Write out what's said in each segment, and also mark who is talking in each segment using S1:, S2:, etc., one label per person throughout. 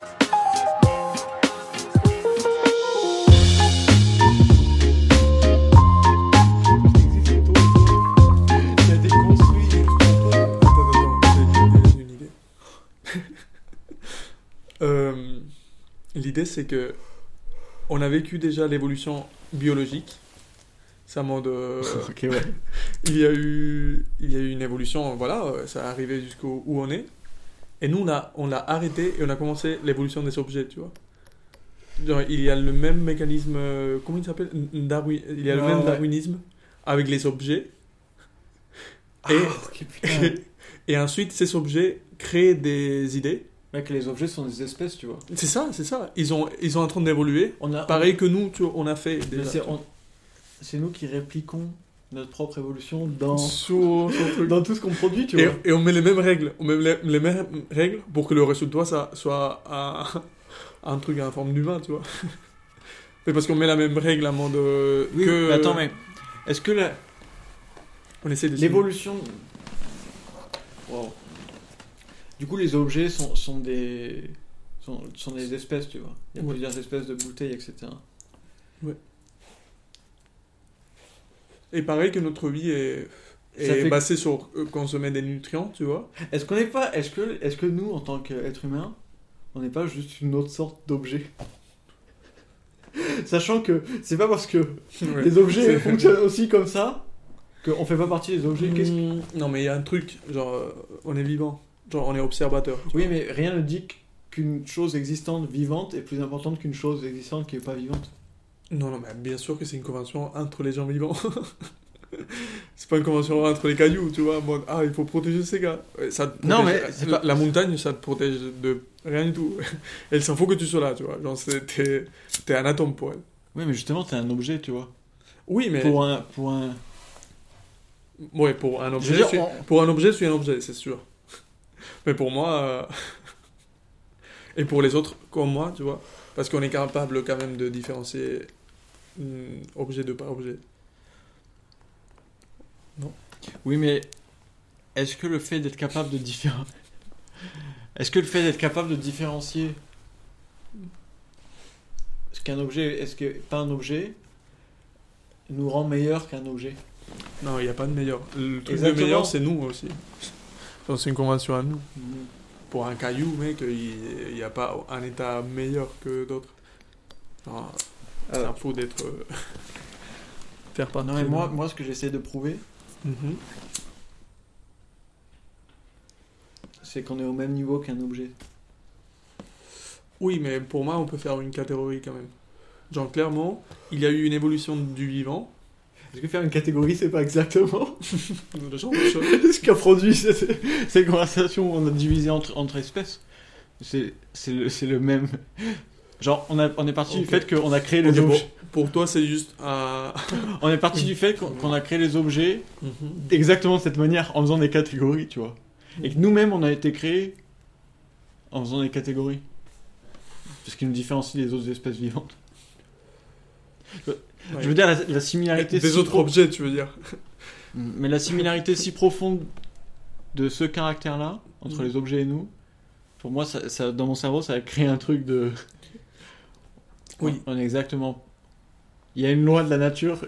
S1: Euh, L'idée, c'est que on a vécu déjà l'évolution biologique. Ça euh,
S2: ok, ouais.
S1: il y a eu, il y a eu une évolution. Voilà, ça arrivé jusqu'où où on est. Et nous, on l'a arrêté et on a commencé l'évolution des objets, tu vois. Genre, il y a le même mécanisme. euh, Comment il s'appelle? Darwin, Il y a le même
S2: ouais.
S1: darwinisme avec les objets.
S2: Ah,
S1: Et- ensuite, ces objets créent des idées.
S2: Mec, les objets sont des espèces, tu vois.
S1: C'est ça, c'est ça. Ils, ont, ils sont en train d'évoluer.
S2: On a,
S1: Pareil que nous, tu vois, on a fait déjà.
S2: c'est, on- c'est nous qui répliquons notre propre évolution dans, dans tout ce qu'on produit, tu
S1: Et,
S2: vois.
S1: et on met les mêmes règles. On met les, les mêmes règles pour que le résultat ça, soit un, un truc en forme d'humain, tu vois. Mais parce qu'on met la même règle à mode euh,
S2: Oui,
S1: que.
S2: mais attends, mais est-ce que la-
S1: On essaie de.
S2: l'évolution. Wow. Du coup, les objets sont, sont des. Sont, sont des espèces, tu vois. Il y a
S1: Ouais.
S2: plusieurs espèces de bouteilles, etc.
S1: Et pareil que notre vie est, est
S2: fait-
S1: basée sur euh, consommer des nutriments, tu vois.
S2: Est-ce qu'on n'est pas. Est-ce que, est-ce que nous, en tant qu'être humain, on n'est pas juste une autre sorte d'objet? Sachant que c'est pas parce que
S1: Ouais.
S2: les objets fonctionnent aussi comme ça qu'on fait pas partie des objets. Qu'est-ce que-
S1: Mm, Non, mais il y a un truc, genre, euh, on est vivant. Genre, on est observateur.
S2: Oui, mais rien ne dit qu'une chose existante vivante est plus importante qu'une chose existante qui est pas vivante.
S1: Non, non, mais bien sûr que c'est une convention entre les gens vivants. c'est pas une convention entre les cailloux, tu vois. ah, il faut protéger ces gars. Ouais, Ça te
S2: Non, mais
S1: la,
S2: pas-
S1: la montagne, ça te protège de rien du tout. Elle s'en fout que tu sois là, tu vois. Genre, t'es t'es un atome pour elle.
S2: Oui, mais justement, t'es un objet, tu vois.
S1: Oui, mais.
S2: Pour un. Pour un...
S1: Ouais, pour un
S2: Je
S1: objet,
S2: dire,
S1: je suis-
S2: on-
S1: pour un objet, je suis un objet, c'est sûr. Mais pour moi. euh, Et pour les autres, comme moi, tu vois. Parce qu'on est capable quand même de différencier hum, objet de pas objet.
S2: Oui, mais est-ce que le fait d'être capable de différencier. Est-ce que le fait d'être capable de différencier ce qu'un objet est-ce que pas un objet nous rend meilleur qu'un objet?
S1: Non, il n'y a pas de meilleur. Le truc
S2: Exactement.
S1: de meilleur, c'est nous aussi. C'est une convention à nous. Pour un caillou, mec, il n'y a pas un état meilleur que d'autres. C'est
S2: Euh,
S1: un faux d'être. euh, faire partie.
S2: Non, mais moi, moi, ce que j'essaie de prouver,
S1: Mhm.
S2: c'est qu'on est au même niveau qu'un objet.
S1: Oui, mais pour moi, on peut faire une catégorie quand même. Genre, clairement, il y a eu une évolution du vivant.
S2: Est-ce que faire une catégorie, c'est pas exactement ce qu'a produit cette, cette conversation où on a divisé entre, entre espèces C'est le, même. Genre, on, a, on est parti du fait qu'on a créé les
S1: pour,
S2: objets.
S1: pour toi, c'est juste.
S2: On est parti du fait qu'on a créé les objets
S1: Mhm.
S2: exactement de cette manière, en faisant des catégories, tu vois. Et que nous-mêmes, on a été créés en faisant des catégories. C'est ce qui nous différencie des autres espèces vivantes.
S1: Ouais.
S2: Je veux dire, la, la similarité.
S1: Des
S2: si
S1: autres
S2: pro-
S1: objets, tu veux dire.
S2: Mais la similarité si profonde de ce caractère-là, entre
S1: Mm.
S2: les objets et nous, pour moi, ça, ça- dans mon cerveau, ça a créé un truc de.
S1: Oui.
S2: On est exactement. Il y a une loi de la nature,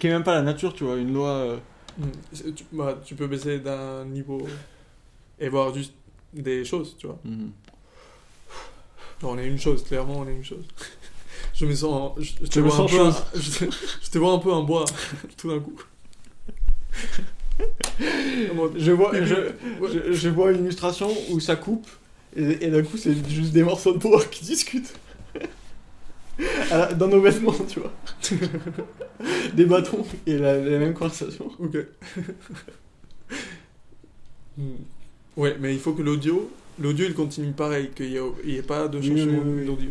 S2: qui est même pas la nature, tu vois, une loi. euh.
S1: C'est- Tu, bah, tu peux baisser d'un niveau et voir juste des choses, tu vois. Genre, on est une chose, clairement, on est une chose. Je me sens. Je, je te, vois un peu un- je, te, je te vois un peu en bois, tout d'un coup.
S2: Je vois, je, vois une illustration où ça coupe, et, et d'un coup, c'est juste des morceaux de bois qui discutent. Dans nos vêtements, tu vois. des bâtons, et la, la même conversation.
S1: Ok. Hmm. ouais, mais il faut que l'audio. L'audio, il continue pareil, qu'il n'y ait, pas de changement
S2: oui, oui, oui.
S1: d'audio.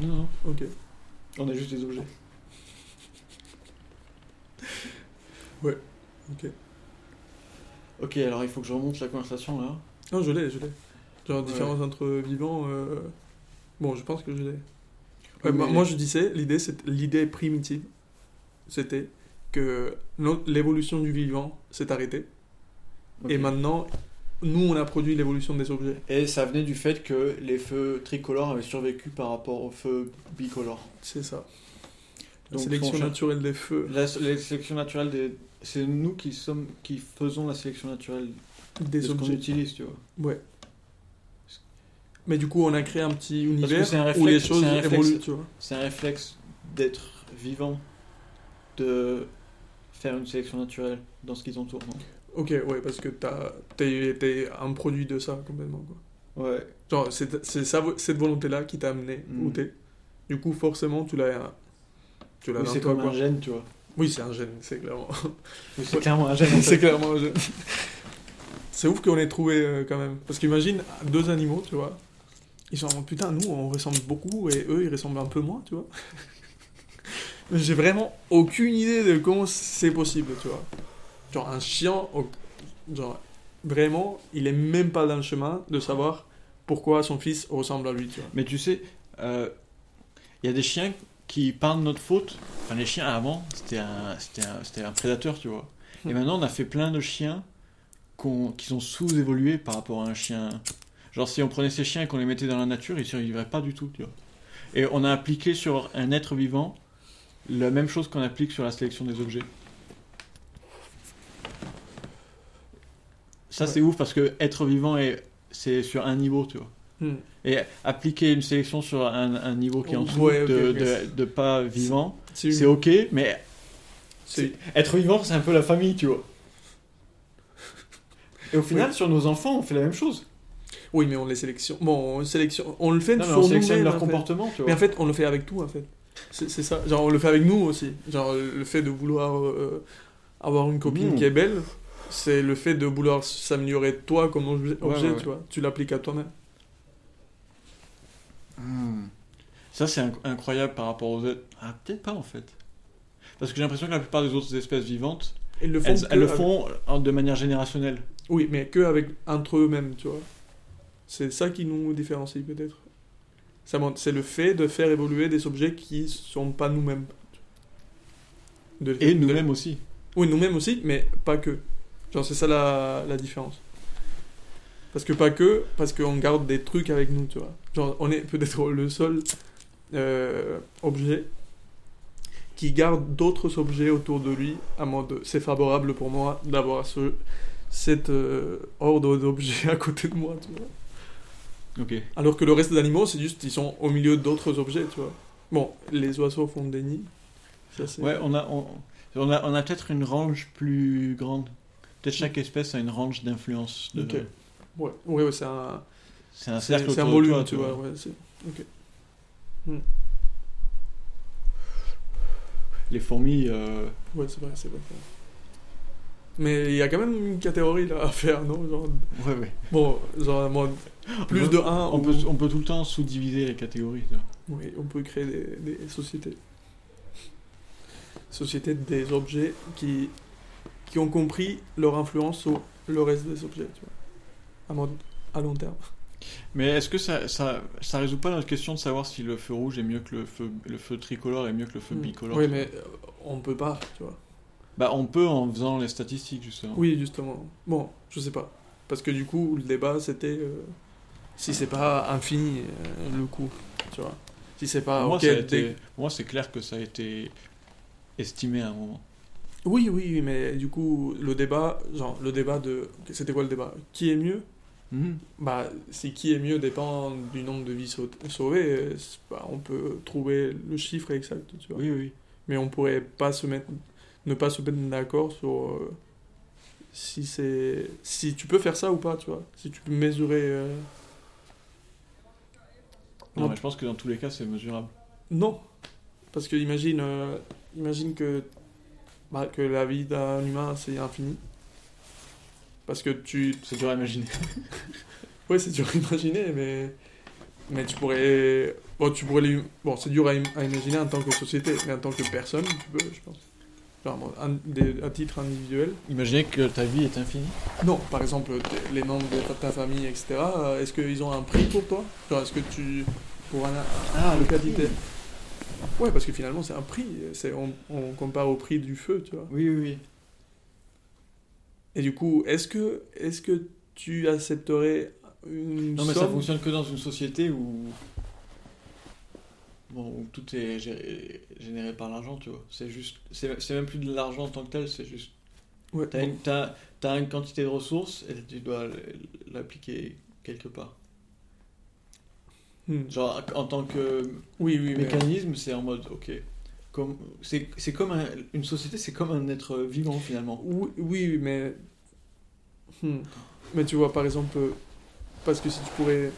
S2: Non, non.
S1: Ok.
S2: On est juste des objets.
S1: Ok.
S2: Ok, alors il faut que je remonte la conversation là.
S1: Non, je l'ai, je l'ai. Genre,
S2: Ouais.
S1: différence entre vivants. euh, Bon, je pense que je l'ai. Ouais, moi- Moi, je disais, l'idée, c'est l'idée primitive, c'était que l'évolution du vivant s'est arrêtée. Et maintenant, nous, on a produit l'évolution des objets.
S2: Et ça venait du fait que les feux tricolores avaient survécu par rapport aux feux bicolores.
S1: C'est ça. La
S2: Donc,
S1: sélection
S2: on
S1: naturelle des feux,
S2: La, la sélection naturelle des. C'est nous qui sommes qui faisons la sélection naturelle
S1: des
S2: de ce qu'on
S1: objets.
S2: utilise, tu vois.
S1: Ouais. Mais du coup, on a créé un petit univers
S2: un
S1: où les
S2: réflexe-
S1: choses
S2: réflexe.
S1: évoluent, tu vois.
S2: C'est un réflexe d'être vivant, de faire une sélection naturelle dans ce qui t'entoure.
S1: Ok, ouais, parce que t'as- t'es t'es un produit de ça complètement, quoi.
S2: Ouais.
S1: Genre, c'est c'est ça- cette volonté-là qui t'a amené
S2: Mm.
S1: où t'es. Du coup, forcément, tu l'as. Tu l'as
S2: Oui, c'est
S1: toi,
S2: comme
S1: quoi.
S2: un gène, tu vois.
S1: Oui, c'est un gène, c'est clairement.
S2: Oui, c'est clairement un gène. en fait.
S1: c'est clairement un gène. c'est ouf qu'on ait trouvé euh, quand même. Parce qu'imagine deux animaux, tu vois. Ils sont en putain, nous, on ressemble beaucoup et eux, ils ressemblent un peu moins, tu vois. J'ai vraiment aucune idée de comment c'est possible, tu vois. Genre, un chien, genre, vraiment, il est même pas dans le chemin de savoir pourquoi son fils ressemble à lui, tu vois.
S2: Mais tu sais, euh, il y a des chiens qui, par notre faute, enfin les chiens avant, c'était un, c'était un, c'était un prédateur, tu vois. Et
S1: Hmm.
S2: maintenant, on a fait plein de chiens qui sont sous-évolués par rapport à un chien. Genre, si on prenait ces chiens et qu'on les mettait dans la nature, ils survivraient pas du tout, tu vois. Et on a appliqué sur un être vivant la même chose qu'on applique sur la sélection des objets. Ça, c'est ouf parce que être vivant, est- c'est sur un niveau, tu vois.
S1: Hmm.
S2: Et appliquer une sélection sur un, un niveau qui est en dessous
S1: Ouais,
S2: de,
S1: ok.
S2: de- de pas vivant,
S1: C'est
S2: ok, mais être vivant, c'est un peu la famille, tu vois. Et au final, sur nos enfants, on fait la même chose.
S1: Oui, mais on les sélectionne. Bon, on sélectionne. On le fait
S2: Non,
S1: sur
S2: on sélectionne leur
S1: en fait.
S2: comportement, tu vois.
S1: Mais en fait, on le fait avec tout, en fait. C'est c'est ça. Genre, on le fait avec nous aussi. Genre, le fait de vouloir euh, avoir une copine
S2: Mmh.
S1: qui est belle, c'est le fait de vouloir s'améliorer toi comme objet,
S2: Ouais,
S1: objet,
S2: ouais,
S1: tu
S2: ouais.
S1: vois. Tu l'appliques à toi-même.
S2: Hmm. Ça, c'est inc- incroyable par rapport aux êtres. Ah, peut-être pas en fait. Parce que j'ai l'impression que la plupart des autres espèces vivantes,
S1: le font.
S2: elles, le font de manière générationnelle.
S1: Oui, mais que avec entre eux-mêmes, tu vois. C'est ça qui nous différencie peut-être. C'est le fait de faire évoluer des objets qui sont pas nous-mêmes.
S2: Et nous-mêmes aussi.
S1: Oui, nous-mêmes aussi, mais pas que. Genre, c'est ça la, la différence. Parce que pas que, parce qu'on garde des trucs avec nous, tu vois. Genre, on est peut-être le seul euh, objet qui garde d'autres objets autour de lui, à mode c'est favorable pour moi d'avoir ce, cet euh, ordre d'objets à côté de moi, tu vois.
S2: Ok.
S1: Alors que le reste des animaux, c'est juste, ils sont au milieu d'autres objets, tu vois. Bon, les oiseaux font des nids. Ça,
S2: Ouais, on a, on, on a, on a peut-être une range plus grande. Peut-être chaque espèce a une range d'influence. de-
S1: Ok. Ouais, ouais, ouais, c'est un,
S2: C'est un cercle
S1: c'est un volume,
S2: toi,
S1: tu vois. ouais, c'est-
S2: Les fourmis, euh,
S1: ouais, c'est vrai, c'est vrai. Mais il y a quand même une catégorie là à faire, non genre,
S2: ouais, ouais.
S1: Bon, genre, moi, plus de
S2: peut-
S1: 1,
S2: On peut, on peut tout le temps sous-diviser les catégories. vois.
S1: Oui, on peut créer des, des sociétés. Sociétés des objets qui, qui ont compris leur influence sur le reste des objets, tu vois. À, long terme.
S2: Mais est-ce que ça, ça, ça résout pas notre question de savoir si le feu rouge est mieux que le feu, le feu tricolore est mieux que le feu bicolore
S1: Oui, mais euh, on peut pas, tu vois.
S2: Bah, on peut en faisant les statistiques, justement.
S1: Oui, justement. Bon, je sais pas. Parce que du coup, le débat, c'était euh, si c'est pas infini euh, le coup, tu vois. Si c'est pas.
S2: Pour été- moi, c'est clair que ça a été estimé à un moment.
S1: Oui, oui, mais du coup, le débat, genre, le débat de. C'était quoi le débat? Qui est mieux?
S2: Mhm.
S1: Bah, si qui est mieux dépend du nombre de vies sau- sauvées, euh, bah, on peut trouver le chiffre exact, tu vois.
S2: Oui, oui.
S1: Mais on pourrait pas se mettre, ne pas se mettre d'accord sur euh, si c'est, si tu peux faire ça ou pas, tu vois. Si tu peux mesurer. euh,
S2: Non,
S1: Non.
S2: mais je pense que dans tous les cas, c'est mesurable.
S1: Non, parce que imagine, euh, imagine que bah, que la vie d'un humain c'est infini. Parce que tu,
S2: C'est dur à imaginer.
S1: ouais, c'est dur à imaginer, mais mais tu pourrais, bon, tu pourrais, les- bon, c'est dur à, im- à imaginer en tant que société, mais en tant que personne, tu peux, je pense. Genre, un- des- à titre individuel.
S2: Imaginez que ta vie est infinie.
S1: Non, par exemple, les membres de ta, famille, etc. euh, Est-ce qu'ils ont un prix pour toi? Genre, est-ce que tu. Pour un.
S2: Ah,
S1: le qualité. Ouais, parce que finalement, c'est un prix. C'est, on, on compare au prix du feu, tu vois.
S2: Oui, oui, oui.
S1: Et du coup, est-ce que, est-ce que tu accepterais une
S2: Non, mais ça
S1: somme
S2: fonctionne que dans une société où. Bon, où tout est géré, généré par l'argent, tu vois. C'est juste. C'est c'est même plus de l'argent en tant que tel, c'est juste.
S1: Ouais,
S2: T'as une, t'as- t'as une quantité de ressources et tu dois l'appliquer quelque part.
S1: Hmm.
S2: Genre, en tant que
S1: Oui, oui, mais-
S2: mécanisme, c'est en mode, ok. Comme, c'est, c'est comme un- une société, c'est comme un être vivant finalement.
S1: Oui, oui, mais. Hmm. Mais tu vois, par exemple, euh, parce que si tu pourrais.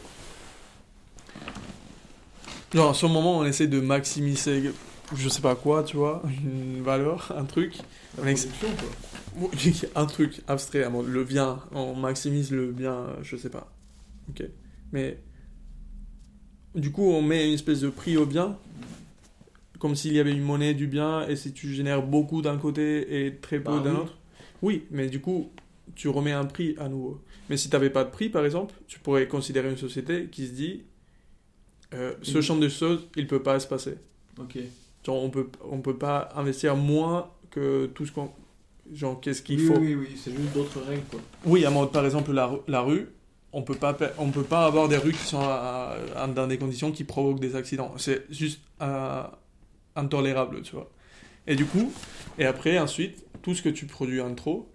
S1: Genre, sur le moment, on essaie de maximiser, je sais pas quoi, tu vois, une valeur, un truc.
S2: La production, quoi.
S1: Un truc abstrait, le bien, on maximise le bien, je sais pas. Ok. Mais. Du coup, on met une espèce de prix au bien, comme s'il y avait une monnaie du bien, et si tu génères beaucoup d'un côté et très peu
S2: Bah
S1: d'un
S2: oui.
S1: autre. Oui, mais du coup, tu remets un prix à nouveau. Mais si tu n'avais pas de prix, par exemple, tu pourrais considérer une société qui se dit euh, ce champ de choses, il peut pas se passer.
S2: Ok.
S1: Genre, on peut, on peut pas investir moins que tout ce qu'on. Genre, qu'est-ce qu'il
S2: oui,
S1: faut.
S2: Oui, oui, c'est juste d'autres règles, quoi.
S1: Oui, à mode, par exemple, la rue, on peut pas pa- on peut pas avoir des rues qui sont à- à- dans des conditions qui provoquent des accidents. C'est juste euh, intolérable, tu vois. Et du coup, et après, ensuite, tout ce que tu produis en trop,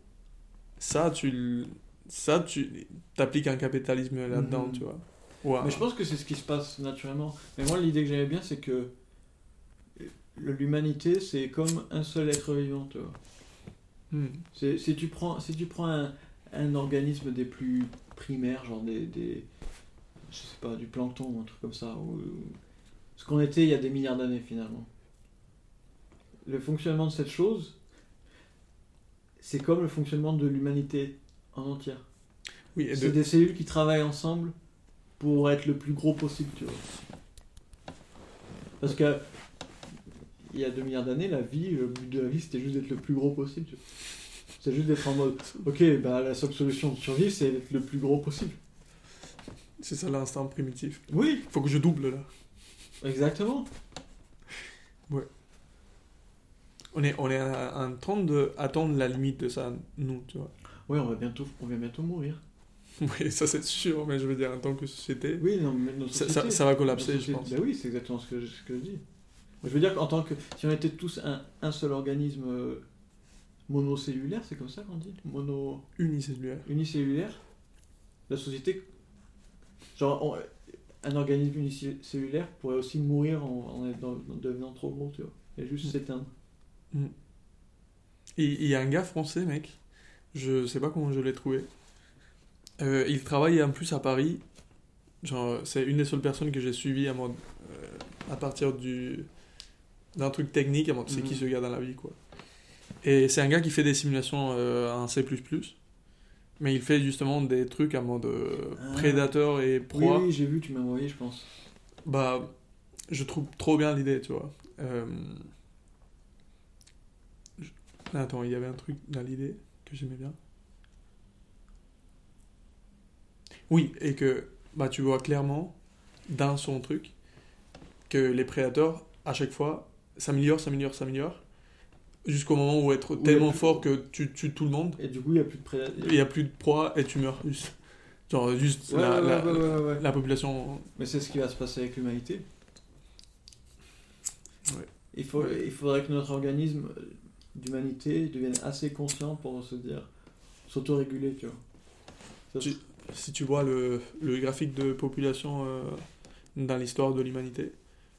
S1: ça, tu, ça, tu appliques un capitalisme là-dedans,
S2: Mhm.
S1: tu vois.
S2: Mais je pense que c'est ce qui se passe naturellement. Mais moi, l'idée que j'aimais bien, c'est que l'humanité, c'est comme un seul être vivant, tu vois. C'est- Si tu prends, si tu prends un, un organisme des plus primaires, genre des, des- je sais pas, du plancton ou un truc comme ça, ou, ce qu'on était il y a des milliards d'années finalement. Le fonctionnement de cette chose, c'est comme le fonctionnement de l'humanité en entière.
S1: Oui,
S2: C'est
S1: de-
S2: des cellules qui travaillent ensemble pour être le plus gros possible, tu vois. Parce que il y a 2 milliards d'années, la vie, le but de la vie, c'était juste d'être le plus gros possible. tu vois. C'est juste d'être en mode, ok, bah la seule solution de survie, c'est d'être le plus gros possible.
S1: c'est ça l'instinct primitif.
S2: Oui,
S1: Faut que je double là.
S2: exactement.
S1: On est, on est en train d'attendre la limite de ça, nous, tu vois.
S2: Oui, on va bientôt, on va bientôt mourir.
S1: Oui, ça c'est sûr, mais je veux dire, en tant que société,
S2: Oui, non, mais
S1: ça,
S2: société,
S1: ça- ça va collapser, je pense.
S2: Bah oui, c'est exactement ce que, je- ce que je dis. Je veux dire qu'en tant que, si on était tous un, un seul organisme euh, monocellulaire, c'est comme ça qu'on dit, mono.
S1: Unicellulaire.
S2: unicellulaire, la société, genre on- un organisme unicellulaire pourrait aussi mourir en, devenant trop gros, tu vois, et juste
S1: Mm.
S2: s'éteindre.
S1: Il il y a un gars français, mec, je sais pas comment je l'ai trouvé. Euh, il travaille en plus à Paris. Genre, c'est une des seules personnes que j'ai suivies à, euh, à partir du d'un truc technique, à c'est qui
S2: Mhm.
S1: ce gars dans la vie, quoi. Et c'est un gars qui fait des simulations euh, en C++, mais il fait justement des trucs en mode euh,
S2: Ah.
S1: prédateur et
S2: Oui,
S1: proie.
S2: oui, j'ai vu, tu m'as envoyé, je pense.
S1: Bah, je trouve trop bien l'idée, tu vois. Euh, je- Attends, il y avait un truc dans l'idée que j'aimais bien. Oui, et que bah, tu vois clairement dans son truc que les prédateurs, à chaque fois, s'améliorent, s'améliorent, s'améliorent, jusqu'au moment où être tellement fort que tu tues tout le monde,
S2: Et du coup, il n'y a plus de prédateurs.
S1: il n'y a plus de proie et tu meurs juste. Genre, juste
S2: Ouais,
S1: la,
S2: ouais,
S1: la-
S2: ouais,
S1: population.
S2: Mais c'est ce qui va se passer avec l'humanité. Il, faut, il faudrait que notre organisme d'humanité devienne assez conscient pour se dire, s'autoréguler, tu vois. Ça,
S1: Tu- si tu vois le, le graphique de population euh, dans l'histoire de l'humanité,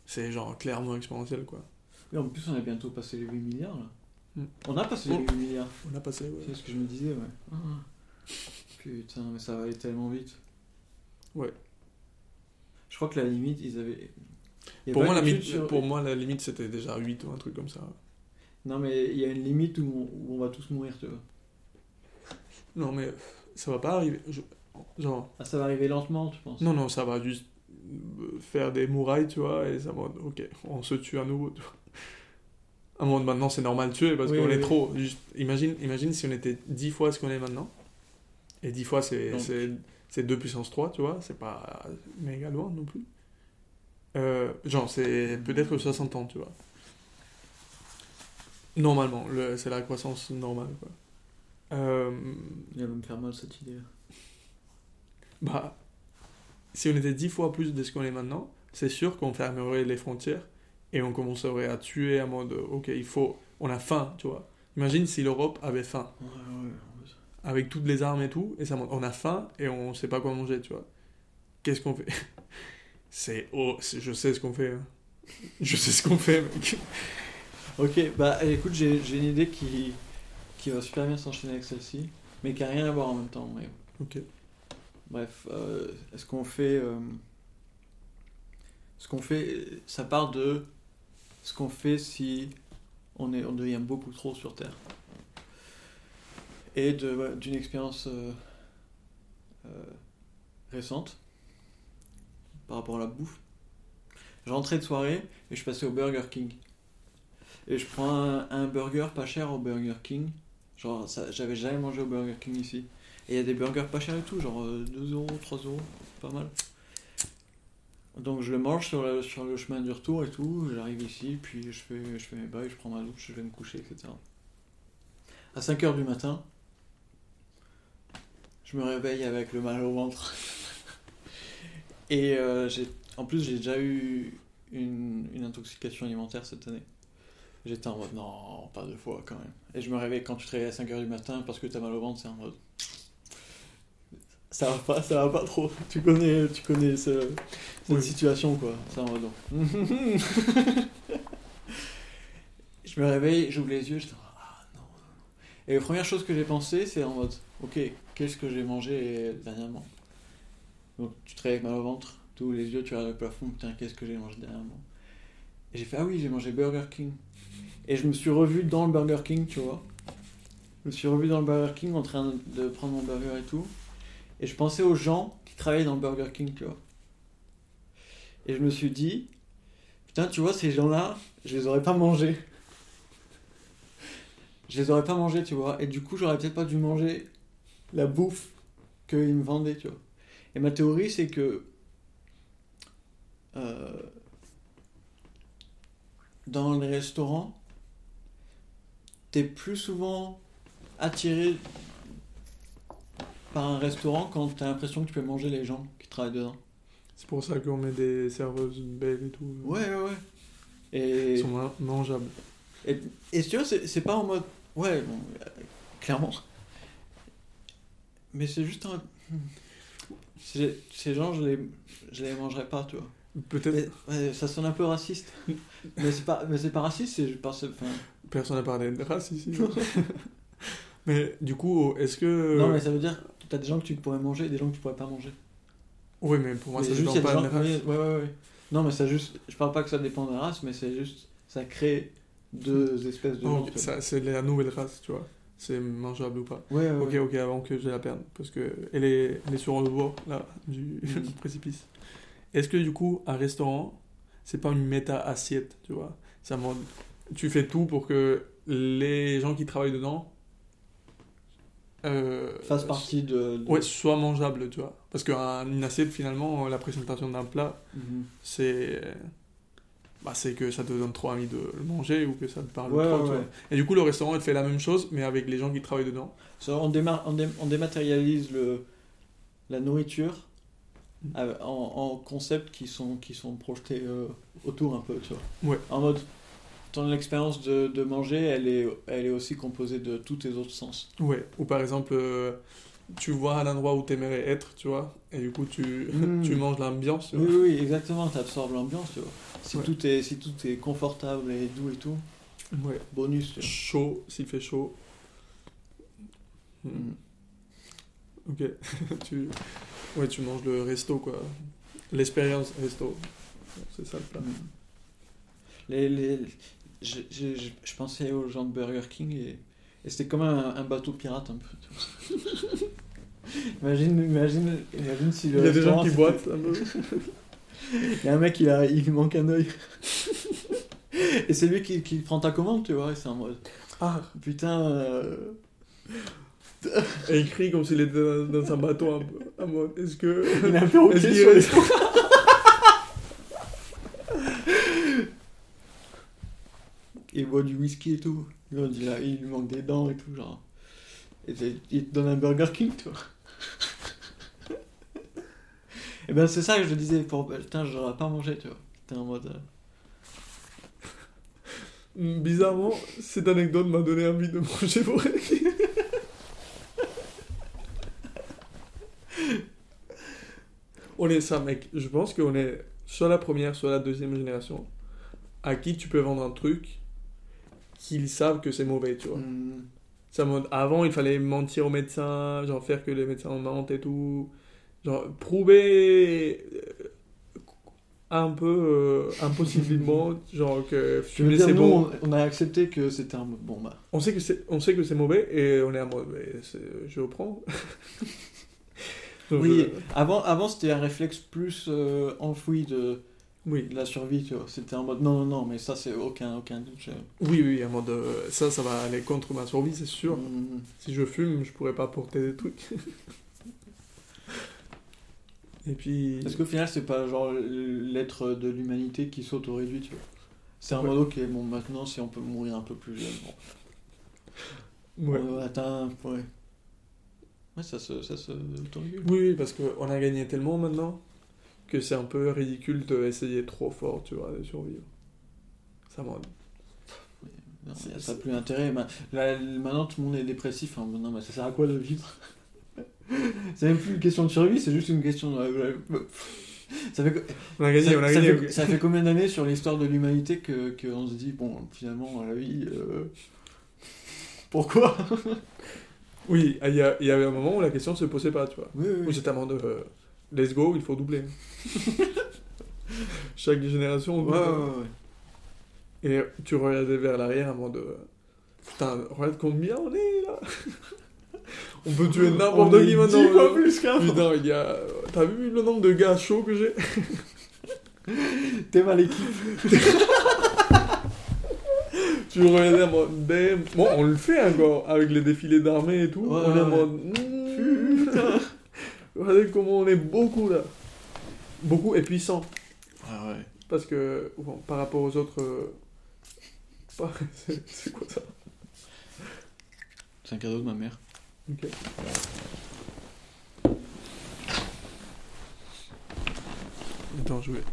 S1: c'est genre clairement exponentiel quoi.
S2: Mais en plus, on a bientôt passé les 8 milliards, là.
S1: Mm.
S2: On a passé les
S1: Oh.
S2: 8 milliards.
S1: On a passé, ouais.
S2: C'est ce que je me disais, ouais. Ah. Putain, mais ça va aller tellement vite.
S1: Ouais.
S2: Je crois que la limite, ils avaient.
S1: Pour moi, la limite,
S2: sur-
S1: pour moi, la limite c'était déjà 8 ou un truc comme ça.
S2: Non, mais il y a une limite où on, où on va tous mourir, tu vois.
S1: Non, mais ça va pas arriver. je- Genre,
S2: Ah, ça va arriver lentement, tu penses?
S1: Non, non, ça va juste euh, faire des murailles, tu vois, et ça va, ok, on se tue à nouveau. Tu vois. Un moment maintenant, c'est normal de tuer parce
S2: Oui,
S1: qu'on
S2: oui,
S1: est
S2: oui.
S1: trop. Juste, imagine, imagine si on était 10 fois ce qu'on est maintenant. Et 10 fois, c'est,
S2: Donc.
S1: c'est, c'est 2 puissance 3, tu vois, c'est pas méga loin non plus. Euh, genre, c'est peut-être 60 ans, tu vois. Normalement, le, c'est la croissance normale, quoi. Euh,
S2: Il va me faire mal cette idée.
S1: bah, si on était dix fois plus de ce qu'on est maintenant, c'est sûr qu'on fermerait les frontières et on commencerait à tuer à mode, ok, il faut, on a faim, tu vois. Imagine si l'Europe avait faim,
S2: Ouais, ouais.
S1: avec toutes les armes et tout, et ça, on a faim et on sait pas quoi manger, tu vois. Qu'est-ce qu'on fait? C'est, oh, je sais ce qu'on fait. hein. Je sais ce qu'on fait, mec.
S2: Ok, bah écoute, j'ai j'ai une idée qui, qui va super bien s'enchaîner avec celle-ci, mais qui a rien à voir en même temps. mais-
S1: Ok.
S2: Bref, euh, ce qu'on fait, euh, ce qu'on fait, ça part de ce qu'on fait si on est, on devient beaucoup trop sur Terre, et d'une expérience euh, euh, récente par rapport à la bouffe. Je rentrais de soirée et je passais au Burger King. Et je prends un, burger pas cher au Burger King. Genre, j'avais jamais mangé au Burger King ici. Et il y a des burgers pas chers et tout, genre euh, 2 euros, 3 euros, pas mal. Donc je le mange sur le, chemin du retour et tout, j'arrive ici, puis je fais, mes bails, je prends ma douche, je vais me coucher, etc. À 5h du matin, je me réveille avec le mal au ventre. et euh, en plus j'ai déjà eu une, une intoxication alimentaire cette année. J'étais en mode non, pas deux fois quand même. Et je me réveille quand tu te réveilles à 5h du matin parce que t'as mal au ventre, c'est en mode. Ça va pas, ça va pas trop. Tu connais, tu connais ce- cette
S1: Oui.
S2: situation quoi. Mode. non. je me réveille, j'ouvre les yeux, je dis ah non. Et la première chose que j'ai pensé, c'est en mode ok, qu'est-ce que j'ai mangé dernièrement? Donc tu te réveilles avec mal au ventre, tu ouvres les yeux, tu regardes le plafond, putain, qu'est-ce que j'ai mangé dernièrement? Et j'ai fait ah oui, j'ai mangé Burger King. Et je me suis revu dans le Burger King, tu vois. Je me suis revu dans le Burger King en train de prendre mon burger et tout. Et je pensais aux gens qui travaillaient dans le Burger King, tu vois. Et je me suis dit, putain, tu vois, ces gens-là, je les aurais pas mangés. Je les aurais pas mangés, tu vois. Et du coup, j'aurais peut-être pas dû manger la bouffe qu'ils me vendaient, tu vois. Et ma théorie, c'est que. euh, dans les restaurants, t'es plus souvent attiré par un restaurant quand t'as l'impression que tu peux manger les gens qui travaillent dedans.
S1: C'est pour ça qu'on met des serveuses belles et tout.
S2: Ouais, ouais, ouais. Et,
S1: Ils sont man- mangeables.
S2: et, et tu vois, c'est pas en mode. Ouais, bon, euh, clairement. Mais c'est juste un. Ces, ces gens, je les, je les mangerai pas, tu vois.
S1: Peut-être
S2: ouais, ça sonne un peu raciste. mais c'est pas, mais c'est pas raciste, c'est
S1: personne n'a parlé de race ici. mais du coup, est-ce que.
S2: Non, mais ça veut dire que t'as des gens que tu pourrais manger et des gens que tu pourrais pas manger.
S1: Oui, mais pour moi,
S2: Mais
S1: ça
S2: juste,
S1: dépend pas de la race.
S2: oui, ouais, ouais, ouais. Non, mais ça juste. Je parle pas que ça dépend de la race, mais c'est juste. Ça crée deux espèces de.
S1: Oh,
S2: tu
S1: c'est la nouvelle race, tu vois. C'est mangeable ou pas.
S2: Ouais, ouais,
S1: Ok, ok, avant que je la perde. Parce que elle est, elle est sur le bord, là, du
S2: Mhm.
S1: précipice. Est-ce que du coup, un restaurant, c'est pas une méta-assiette, tu vois? Ça Tu fais tout pour que les gens qui travaillent dedans. Euh,
S2: Fasse partie de. de-
S1: Ouais, soit mangeable, tu vois. Parce qu'une assiette, finalement, la présentation d'un plat,
S2: Mhm.
S1: c'est. Bah, c'est que ça te donne trop envie de le manger ou que ça te parle
S2: Ouais,
S1: trop,
S2: ouais,
S1: tu vois. Et du coup, le restaurant, il fait la même chose, mais avec les gens qui travaillent dedans.
S2: On, démar- on, dé- on dématérialise le, la nourriture
S1: Mm.
S2: av- en, en concepts qui sont, qui sont projetés euh, autour un peu, tu vois.
S1: Ouais.
S2: En mode, ton expérience de, de manger, elle est, elle est aussi composée de tous tes autres sens.
S1: Ouais, ou par exemple, euh, tu vois un endroit où tu aimerais être, tu vois, et du coup, tu,
S2: Mm.
S1: tu manges l'ambiance,
S2: Oui, oui, exactement, tu absorbes l'ambiance, tu vois. Si,
S1: Ouais.
S2: tout est, si tout est confortable et doux et tout,
S1: Ouais.
S2: bonus, tu vois.
S1: Chaud, s'il fait chaud. Mm.
S2: Mm.
S1: Ok. tu... Ouais, tu manges le resto, quoi. L'expérience resto. C'est ça le plat.
S2: Les, les, je, je, je, je pensais aux gens de Burger King et, et c'était comme un, un bateau pirate un peu. imagine, imagine, imagine si le
S1: Il y a des gens qui boitent un peu.
S2: Il y a un mec, il, a, il lui manque un œil. et c'est lui qui, qui prend ta commande, tu vois, et c'est en mode
S1: Ah,
S2: putain. euh,
S1: et il crie comme s'il était dans, dans un bateau un peu. Est-ce que.
S2: il a un perroquet
S1: Est-ce qu'il
S2: sur les
S1: reste-
S2: Il boit du whisky et tout. Il, dit là, il lui manque des dents et tout, genre. Il te donne un Burger King, tu vois. Et ben c'est ça que je disais, pour... putain, j'aurais pas mangé, tu vois. T'es en mode. euh,
S1: Bizarrement, cette anecdote m'a donné envie de manger Borelli. on est ça, mec. Je pense qu'on est soit la première, soit la deuxième génération à qui tu peux vendre un truc qu'ils savent que c'est mauvais, tu vois.
S2: hmm,
S1: mode, avant, il fallait mentir aux médecins, genre faire que les médecins mentent et tout. Genre, prouver euh, un peu euh, impossiblement, genre que
S2: dire,
S1: c'est bon.
S2: on, on a accepté que c'était un bon bah.
S1: On sait que c'est, on sait que c'est mauvais et on est en mode, je reprends.
S2: Oui,
S1: euh,
S2: avant, avant c'était un réflexe plus euh, enfoui de,
S1: oui,
S2: la survie, tu vois. C'était en mode non, non, non, mais ça c'est aucun, aucun doute. je-
S1: oui, oui, en mode, euh, ça, ça va aller contre ma survie, c'est sûr.
S2: Hmm,
S1: Si je fume, je pourrais pas porter des trucs. et puis,
S2: Est-ce qu'au final c'est pas genre l'être de l'humanité qui s'auto-réduit, tu vois C'est un
S1: Ouais.
S2: mode ok, bon maintenant si on peut mourir un peu plus jeune, bon.
S1: ouais.
S2: On a atteint, ouais. Ouais, ça se, ça se.
S1: Oui, oui, parce qu'on a gagné tellement maintenant que c'est un peu ridicule d'essayer trop fort, tu vois, de survivre. Ça m'en...
S2: Non, a pas plus intérêt. Ma- là, maintenant, tout le monde est dépressif. hein. Non, mais ça sert à quoi de vivre C'est même plus une question de survie, c'est juste une question de. Ça fait, co-
S1: On a gagné,
S2: ça,
S1: on a
S2: ça
S1: gagné.
S2: fait, ça fait combien d'années sur l'histoire de l'humanité que qu'on se dit, bon, finalement, la vie. euh, Pourquoi?
S1: Oui, il y, a- il y avait un moment où la question se posait pas, tu vois.
S2: Oui,
S1: Où j'étais en mode, euh, let's go, il faut doubler. Chaque génération, on
S2: Ouais, ouais, ouais.
S1: Et tu regardais vers l'arrière en mode, euh, putain, regarde combien on est là On peut tuer n'importe qui maintenant.
S2: dix fois
S1: euh.
S2: plus qu'avant.
S1: Putain, il y a... T'as vu le nombre de gars chauds que j'ai?
S2: T'es mal équipe.
S1: Tu regardais en mode, damn. Bon, on le fait encore avec les défilés d'armée et tout.
S2: Ouais,
S1: on est en mode, mm, regardez comment on est beaucoup là. Beaucoup et puissant.
S2: Ah ouais.
S1: Parce que, bon, par rapport aux autres. euh, C'est c'est quoi ça?
S2: C'est un cadeau de ma mère.
S1: Ok. Attends, je vais.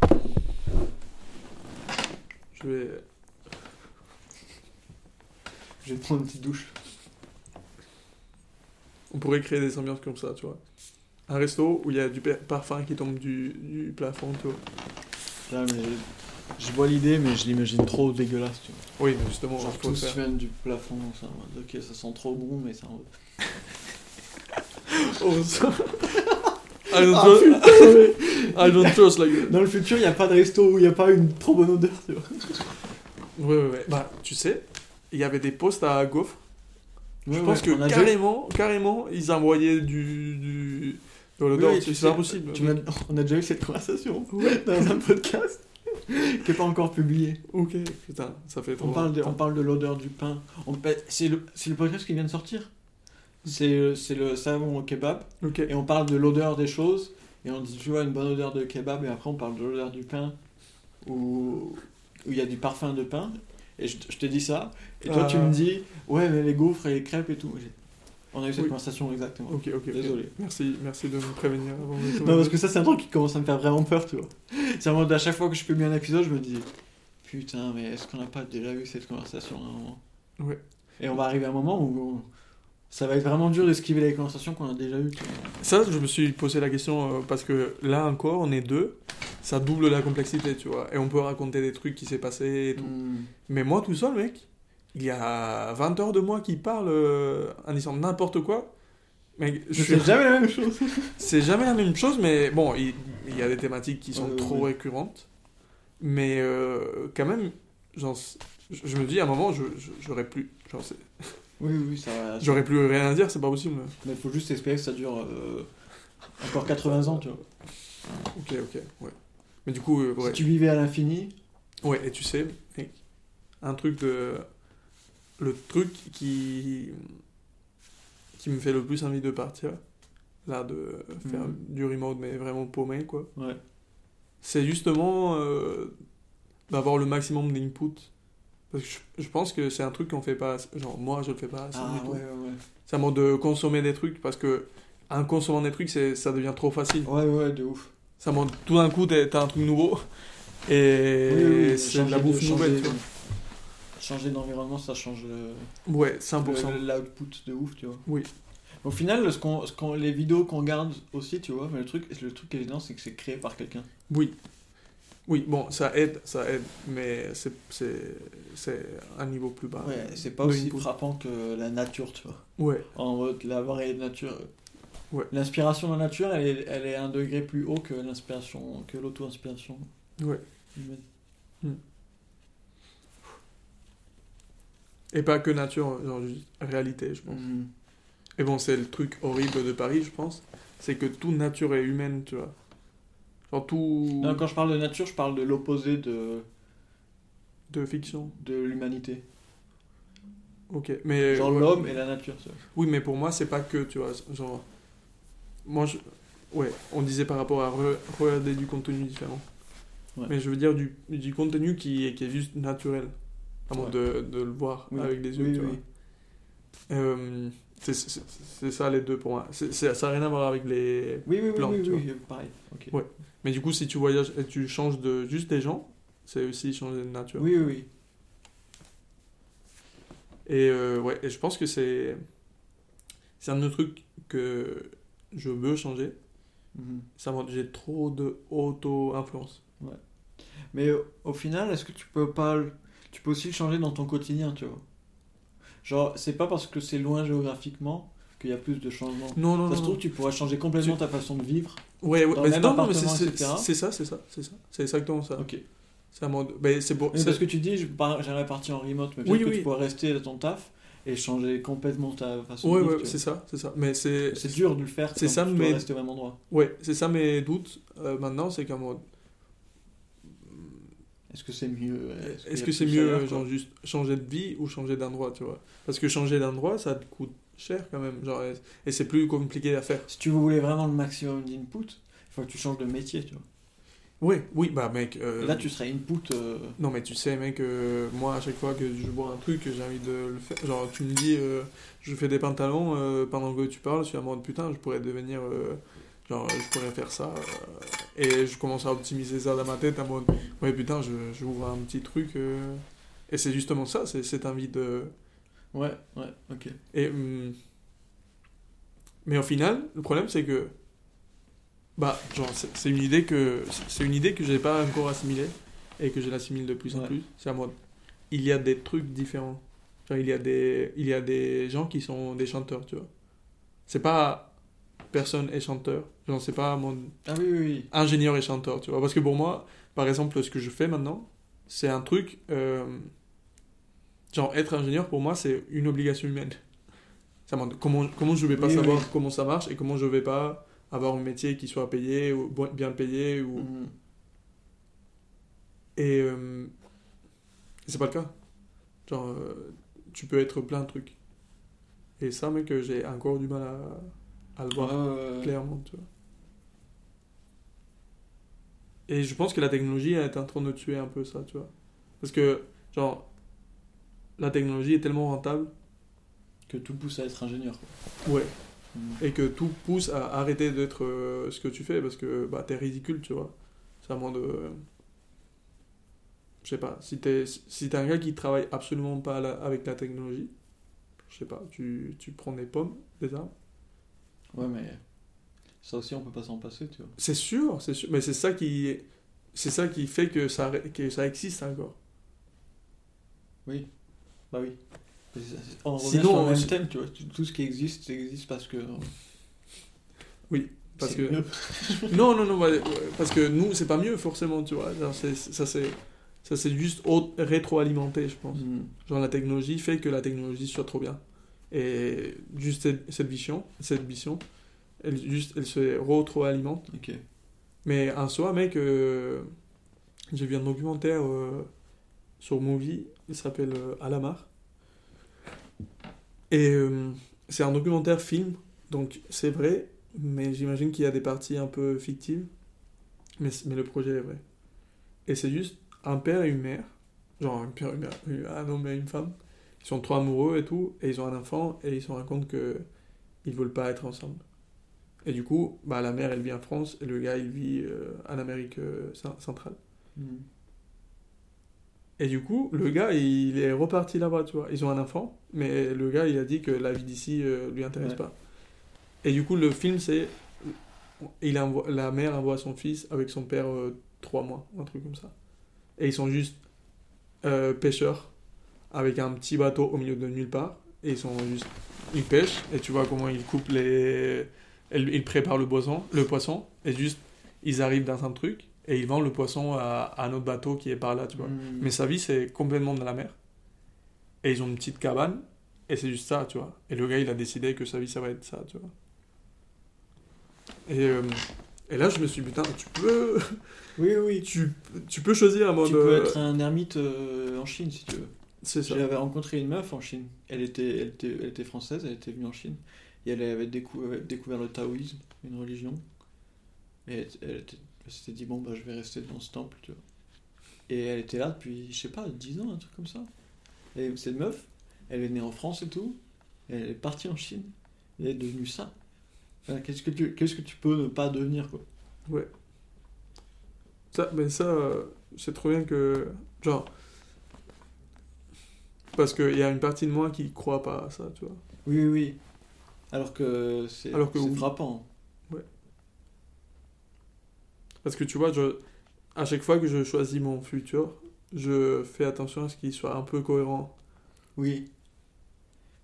S1: Je vais.
S2: Je vais prendre une petite douche.
S1: On pourrait créer des ambiances comme ça, tu vois. Un resto où il y a du parfum qui tombe du, du plafond, tu vois.
S2: Là, mais je vois l'idée, mais je l'imagine trop dégueulasse, tu vois.
S1: Oui, mais justement,
S2: Genre
S1: faut
S2: tous
S1: le faire.
S2: du plafond, ça, ok, ça sent trop bon, mais ça.
S1: Oh, ça- I don't,
S2: Ah,
S1: trust, I don't trust like that.
S2: Dans le futur, il n'y a pas de resto où il n'y a pas une trop bonne odeur, tu vois.
S1: Ouais, ouais, ouais. Bah, tu sais, il y avait des postes à gaufres. Je
S2: Ouais,
S1: pense
S2: ouais,
S1: que
S2: déjà-
S1: carrément, carrément, ils envoyaient du. du...
S2: Oui,
S1: c'est
S2: tu
S1: c'est
S2: sais,
S1: pas possible.
S2: tu m'as- on a déjà eu cette conversation dans un podcast qui n'est pas encore publié.
S1: Ok, putain, ça fait trop.
S2: On parle de, on parle de l'odeur du pain. C'est le, podcast qui vient de sortir. C'est euh, le savon au kebab. Et on parle de l'odeur des choses. Et on dit, tu vois, une bonne odeur de kebab. Et après, on parle de l'odeur du pain. Où où il y a du parfum de pain. Et je, je te dis ça. Et toi, tu
S1: Ah.
S2: me dis, ouais, mais les gaufres et les crêpes et tout. On a eu cette
S1: Oui.
S2: conversation exactement.
S1: Ok, ok.
S2: Désolé.
S1: Merci, merci de me prévenir avant de
S2: Non, parce que ça, c'est un truc qui commence à me faire vraiment peur, tu vois. C'est mode, à chaque fois que je publie un épisode, je me dis, putain, mais est-ce qu'on n'a pas déjà eu cette conversation à un moment?
S1: Ouais.
S2: Et on va arriver à un moment où on- ça va être vraiment dur d'esquiver les conversations qu'on a déjà eues. tu vois.
S1: Ça, je me suis posé la question euh, parce que là encore, on est deux, ça double la complexité, tu vois. Et on peut raconter des trucs qui s'est passé et tout.
S2: Hmm.
S1: Mais moi, tout seul, mec, il y a 20 heures de moi qui parle euh, en disant n'importe quoi. Mec, je suis-
S2: sais jamais la même chose.
S1: C'est jamais la même chose, mais bon, il, il y a des thématiques qui sont
S2: ouais,
S1: trop récurrentes. Mais euh, quand même, genre, je, je me dis à un moment, je- j'aurais plus, genre, c'est-
S2: Oui, oui, ça va.
S1: j'aurais plus rien à dire, c'est pas possible.
S2: Mais il faut juste espérer que ça dure euh, encore 80 ans, tu vois.
S1: Ok, ok, ouais. Mais du coup, euh, ouais.
S2: Si tu vivais à l'infini,
S1: Ouais, et tu sais, un truc de. Le truc qui. qui me fait le plus envie de partir, là, de faire
S2: Mhm.
S1: du remote, mais vraiment paumé, quoi,
S2: ouais.
S1: c'est justement euh, d'avoir le maximum d'input. Parce que je, je pense que c'est un truc qu'on fait pas. assez- Genre, moi, je le fais pas assez.
S2: Ah, ouais, ouais,
S1: C'est un mode de consommer des trucs parce que. En consommant des trucs, c'est- ça devient trop facile.
S2: ouais. Ouais, de ouf.
S1: Ça monte tout d'un coup, t'as un truc nouveau. Et
S2: Oui,
S1: c'est de la bouffe nouvelle,
S2: de-
S1: tu vois.
S2: Changer d'environnement, ça change le-
S1: Ouais, 100%.
S2: le- l'output de ouf, tu vois.
S1: Oui.
S2: Au final, ce qu'on, ce qu'on- les vidéos qu'on garde aussi, tu vois, mais le truc, le truc évident, c'est que c'est créé par quelqu'un.
S1: Oui. Oui, bon, ça aide, ça aide, mais c'est, c'est, c'est un niveau plus bas.
S2: Ouais, c'est pas
S1: de
S2: aussi
S1: input.
S2: frappant que la nature, tu vois.
S1: Ouais,
S2: En mode, la vraie nature.
S1: Ouais.
S2: L'inspiration de la nature, elle est, elle est un degré plus haut que l'inspiration, que l'auto-inspiration
S1: ouais.
S2: humaine.
S1: Et pas que nature, genre juste réalité, je pense.
S2: Mhm.
S1: Et bon, c'est le truc horrible de Paris, je pense. C'est que toute nature est humaine, tu vois. Genre tout
S2: Non, quand je parle de nature, je parle de l'opposé de,
S1: de fiction.
S2: de l'humanité.
S1: Ok, mais.
S2: Genre
S1: ouais.
S2: l'homme et la nature, tu vois.
S1: Oui, mais pour moi, c'est pas que, tu vois. Genre. Moi, je. Ouais, on disait par rapport à re- regarder du contenu différent.
S2: Ouais.
S1: Mais je veux dire du, du contenu qui est, qui est juste naturel.
S2: Ouais.
S1: de, de le voir
S2: Oui.
S1: avec les yeux,
S2: Oui,
S1: tu
S2: oui,
S1: vois. Euh, c'est- c'est c'est ça les deux pour moi. C'est- c'est- ça n'a rien à voir avec les.
S2: Oui,
S1: Plantes,
S2: oui,
S1: tu
S2: pareil. ok.
S1: Ouais. Mais du coup, si tu voyages et tu changes de juste des gens, c'est aussi changer de nature.
S2: Oui, oui, oui.
S1: Et euh, ouais, et je pense que c'est c'est un autre truc que je veux changer. Ça montre j'ai trop de auto-influence.
S2: Mais au- au final, est-ce que tu peux pas. Tu peux aussi le changer dans ton quotidien, tu vois. Genre, c'est pas parce que c'est loin géographiquement qu'il y a plus de changements.
S1: Non, non,
S2: Ça
S1: non.
S2: se trouve,
S1: non.
S2: tu pourrais changer complètement ta façon de vivre.
S1: Ouais, ouais,
S2: dans
S1: mais non, mais c'est ça, c'est ça, c'est ça. C'est exactement ça.
S2: Ok.
S1: C'est un mode. ben, c'est c'est-
S2: parce que tu dis, j'aimerais partir en remote, mais
S1: Oui,
S2: que
S1: oui.
S2: tu pourrais rester à ton taf et changer complètement ta façon
S1: Ouais,
S2: de vivre.
S1: ouais, c'est ça, c'est ça. Mais c'est.
S2: C'est dur de le faire
S1: C'est ça,
S2: tu
S1: mais-
S2: rester au même endroit.
S1: Ouais, c'est ça mes doutes euh, maintenant, c'est qu'en mode.
S2: Est-ce que c'est mieux
S1: Est-ce
S2: qu'il y a
S1: que c'est
S2: plus
S1: mieux,
S2: ailleurs,
S1: euh,
S2: quoi
S1: genre, juste changer de vie ou changer d'endroit, tu vois? Parce que changer d'endroit, ça te coûte cher quand même. Genre, et- c'est plus compliqué à faire.
S2: Si tu voulais vraiment le maximum d'input, il faut que tu changes de métier, tu vois.
S1: Oui, oui, bah mec. euh,
S2: là, tu serais input. euh,
S1: Non, mais tu sais, mec, euh, moi, à chaque fois que je vois un truc, j'ai envie de le faire. Genre, tu me dis, euh, je fais des pantalons, euh, pendant que tu parles, je suis en mode putain, je pourrais devenir. Euh, genre, je pourrais faire ça. euh, et je commence à optimiser ça dans ma tête en mode, ouais, putain, je- j'ouvre un petit truc. euh, et c'est justement ça, c'est cette envie de.
S2: Ouais, ouais, ok.
S1: Et, hum, mais au final, le problème, c'est que. Bah, genre, c'est c'est une idée que. C'est une idée que j'ai pas encore assimilée. Et que je l'assimile de plus en
S2: Ouais.
S1: plus. C'est à mode. Il y a des trucs différents. Genre, il y a des, il y a des gens qui sont des chanteurs, tu vois. C'est pas. Personne est chanteur. Genre, c'est pas mon.
S2: Ah oui, oui, oui.
S1: Ingénieur et chanteur, tu vois. Parce que pour moi, par exemple, ce que je fais maintenant, c'est un truc. euh, genre, être ingénieur, pour moi, c'est une obligation humaine. Ça comment, comment je vais pas
S2: Oui,
S1: savoir
S2: oui.
S1: comment ça marche et comment je vais pas avoir un métier qui soit payé ou bien payé ou.
S2: Mhm.
S1: Et. euh, c'est pas le cas. Genre, euh, tu peux être plein de trucs. Et ça, mec, j'ai encore du mal à, à le voir
S2: ouais.
S1: clairement, tu vois. Et je pense que la technologie est en train de tuer un peu ça, tu vois. Parce que, genre, la technologie est tellement rentable,
S2: Que tout pousse à être ingénieur. quoi.
S1: ouais,
S2: Mhm.
S1: et que tout pousse à arrêter d'être euh, ce que tu fais parce que bah, t'es ridicule, tu vois. C'est vraiment de. Je sais pas, si t'es si t'es un gars qui travaille absolument pas à la- avec la technologie, je sais pas, tu, tu prends des pommes, des arbres.
S2: Ouais, mais ça aussi, on peut pas s'en passer, tu vois.
S1: C'est sûr, c'est sûr, mais c'est ça qui c'est ça qui fait que ça que ça existe encore.
S2: Oui. Bah oui. On revient
S1: Sinon,
S2: sur le même thème, tu vois. Tout ce qui existe, ça existe parce que.
S1: Parce
S2: c'est
S1: que
S2: mieux.
S1: non non non parce que nous c'est pas mieux forcément, tu vois. Ça c'est ça c'est juste rétroalimenté, je pense.
S2: Mhm.
S1: Genre la technologie fait que la technologie soit trop bien. Et juste cette, cette vision, cette vision, elle juste elle se rétroalimente.
S2: Ok.
S1: Mais en soi, mec, euh, j'ai vu un documentaire euh, sur Movie, il s'appelle euh, Alamar. Et euh, c'est un documentaire film, donc c'est vrai, mais j'imagine qu'il y a des parties un peu fictives. Mais, mais le projet est vrai. Et c'est juste un père et une mère, genre un père et une mère, un homme et une femme, ils sont trop amoureux et tout, et ils ont un enfant, et ils se rendent compte que ils veulent pas être ensemble. Et du coup, bah, la mère, elle vit en France et le gars, il vit euh, en Amérique euh, cen- centrale.
S2: Mhm.
S1: Et du coup, le gars, il est reparti là-bas, tu vois. Ils ont un enfant, mais le gars, il a dit que la vie d'ici euh, lui intéresse
S2: Ouais.
S1: pas. Et du coup, le film, c'est. Il envoie, la mère envoie son fils avec son père euh, trois mois, un truc comme ça. Et ils sont juste euh, pêcheurs, avec un petit bateau au milieu de nulle part. Et ils sont juste. Ils pêchent, et tu vois comment ils coupent les. Ils préparent le poisson, le poisson, et juste, ils arrivent dans un truc, et ils vendent le poisson à, à un autre bateau qui est par là, tu vois.
S2: Mhm.
S1: Mais sa vie, c'est complètement dans la mer. Et ils ont une petite cabane, et c'est juste ça, tu vois. Et le gars, il a décidé que sa vie, ça va être ça, tu vois. Et, euh, et là, je me suis dit, putain, tu peux,
S2: Oui, oui.
S1: tu, tu peux choisir un mode.
S2: Tu peux
S1: euh,
S2: être un ermite euh, en Chine si tu veux.
S1: C'est ça.
S2: J'avais rencontré une meuf en Chine. Elle était, elle, était, elle était française, elle était venue en Chine. Et elle avait décou- avait découvert le taoïsme, une religion. Et elle, elle était- elle s'était dit, bon, bah, je vais rester dans ce temple, tu vois. Et elle était là depuis, je sais pas, 10 ans, un truc comme ça. Et cette meuf, elle est née en France et tout. Et elle est partie en Chine. Et elle est devenue ça. Enfin, Qu'est-ce que tu, qu'est-ce que tu peux ne pas devenir, quoi?
S1: Ouais. Ça, mais ça, euh, c'est trop bien que. Genre. Parce qu'il y a une partie de moi qui croit pas à ça, tu vois.
S2: Oui, oui, oui. Alors que c'est
S1: oui.
S2: frappant.
S1: Parce que tu vois, je, à chaque fois que je choisis mon futur, je fais attention à ce qu'il soit un peu cohérent.
S2: Oui.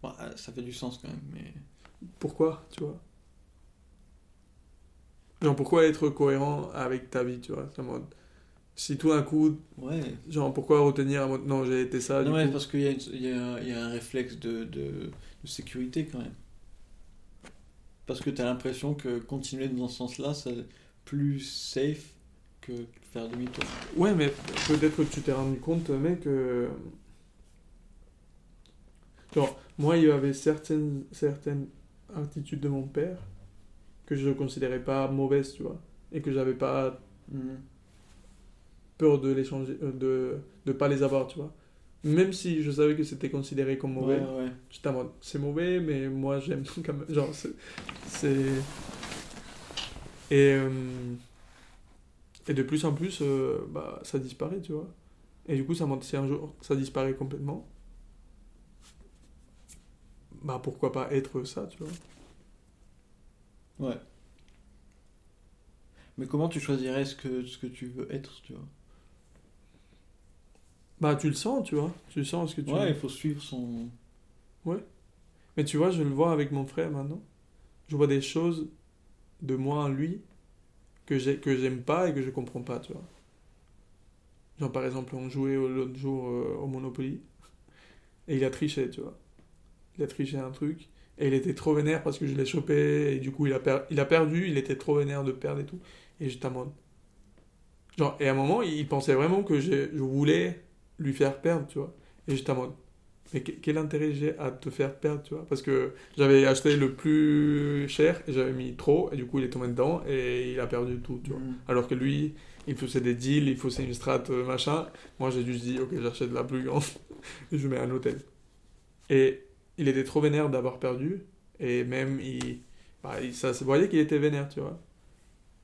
S2: Bon, euh, ça fait du sens quand même, mais.
S1: Pourquoi, tu vois? Genre, pourquoi être cohérent avec ta vie, tu vois C'est mode, Si tout d'un coup,
S2: Ouais.
S1: genre, pourquoi retenir non, j'ai été ça,
S2: non,
S1: du
S2: ouais,
S1: coup.
S2: parce qu'il y, y, y a un réflexe de, de, de sécurité quand même. Parce que tu as l'impression que continuer dans ce sens-là, c'est plus safe que faire demi-tour.
S1: Ouais, mais peut-être que tu t'es rendu compte, mec, que... Genre, moi, il y avait certaines, certaines attitudes de mon père que je ne considérais pas mauvaises, tu vois. Et que j'avais pas peur de les changer, euh, de ne pas les avoir, tu vois. Même si je savais que c'était considéré comme mauvais,
S2: Ouais, ouais.
S1: j'étais en mode, c'est mauvais, mais moi, j'aime quand même. Genre, c'est... c'est- Et... euh, Et de plus en plus, euh, bah, ça disparaît, tu vois. Et du coup, ça monte, si un jour ça disparaît complètement, bah pourquoi pas être ça, tu vois.
S2: Ouais. Mais comment tu choisirais ce que, ce que tu veux être, tu vois?
S1: Bah tu le sens, tu vois. Tu sens ce que tu
S2: Ouais, il faut suivre son.
S1: Mais tu vois, je le vois avec mon frère maintenant. Je vois des choses de moi en lui que j'ai que j'aime pas et que je comprends pas, tu vois. Genre par exemple, on jouait au- l'autre jour euh, au Monopoly et il a triché, tu vois. Il a triché un truc et il était trop vénère parce que je l'ai chopé et du coup il a, per- il a perdu, il était trop vénère de perdre et tout. Et j'étais en mode. Genre, et à un moment, il pensait vraiment que je, je voulais lui faire perdre, tu vois. Et j'étais en mode. Mais que- quel intérêt j'ai à te faire perdre, tu vois? Parce que j'avais acheté le plus cher et j'avais mis trop, et du coup il est tombé dedans et il a perdu tout, tu vois.
S2: Mm.
S1: Alors que lui, il faisait des deals, il faisait une strat, euh, machin. Moi j'ai juste dit, ok, j'achète la plus grande et je mets un hôtel. Et il était trop vénère d'avoir perdu, et même il. Bah, il- ça se voyait qu'il était vénère, tu vois.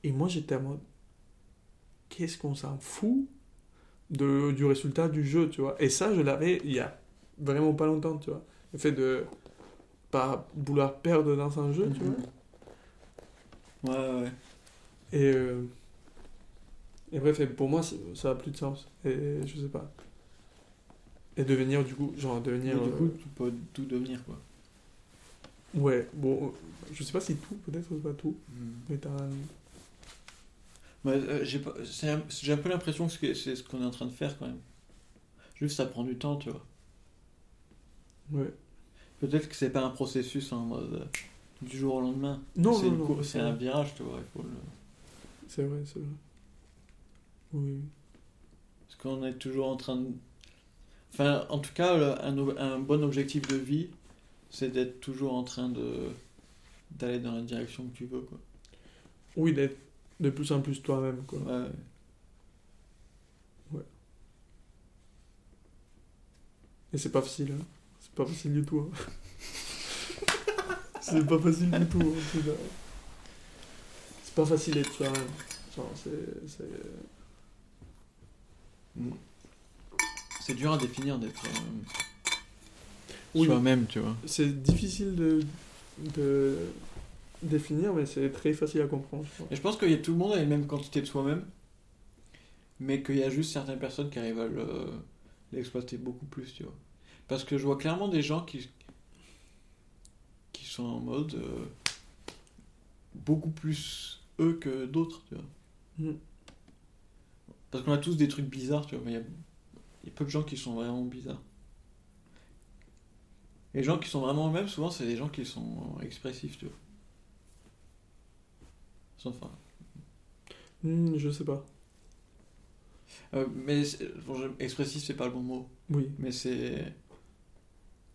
S1: Et moi j'étais en mode, qu'est-ce qu'on s'en fout de, du résultat du jeu, tu vois. Et ça, je l'avais il y a vraiment pas longtemps, tu vois. Le fait de pas vouloir perdre dans un jeu, tu vois.
S2: Ouais, ouais.
S1: Et, euh, et bref, et pour moi, ça a plus de sens. Et je sais pas. Et devenir, du coup, genre, devenir.
S2: Mais du
S1: euh,
S2: coup, tu peux tout devenir, quoi.
S1: ouais, bon, euh, je sais pas si tout, peut-être pas tout, mais t'as
S2: euh, j'ai un- un peu l'impression que c'est ce qu'on est en train de faire quand même. Juste ça prend du temps, tu vois.
S1: Ouais.
S2: Peut-être que c'est pas un processus en mode euh, du jour au lendemain.
S1: Non,
S2: c'est
S1: non, non, c'est
S2: un virage, tu vois. Le...
S1: C'est vrai, c'est vrai. Oui.
S2: Parce qu'on est toujours en train de. Enfin, en tout cas, un, un bon objectif de vie, c'est d'être toujours en train de d'aller dans la direction que tu veux, quoi.
S1: Oui, d'être de plus en plus toi-même, quoi.
S2: Ouais.
S1: Et c'est pas facile, hein. C'est pas facile du tout, hein. c'est pas facile du tout, hein, c'est pas facile d'être soi-même. Genre, c'est. c'est-
S2: C'est dur à définir d'être euh,
S1: Oui.
S2: soi-même, tu vois.
S1: C'est difficile de, de définir, mais c'est très facile à comprendre.
S2: Et je pense que y a- tout le monde a une même quantité de soi-même, mais qu'il y a juste certaines personnes qui arrivent à le- l'exploiter beaucoup plus, tu vois. Parce que je vois clairement des gens qui, qui sont en mode euh, beaucoup plus eux que d'autres, tu vois.
S1: Mm.
S2: Parce qu'on a tous des trucs bizarres, tu vois, mais il y y a peu de gens qui sont vraiment bizarres. Les gens qui sont vraiment eux-mêmes, souvent, c'est des gens qui sont expressifs, tu vois. Enfin,
S1: Hmm, je sais pas.
S2: Euh, mais c'est- bon, je- expressif, c'est pas le bon mot.
S1: Oui,
S2: Mais c'est.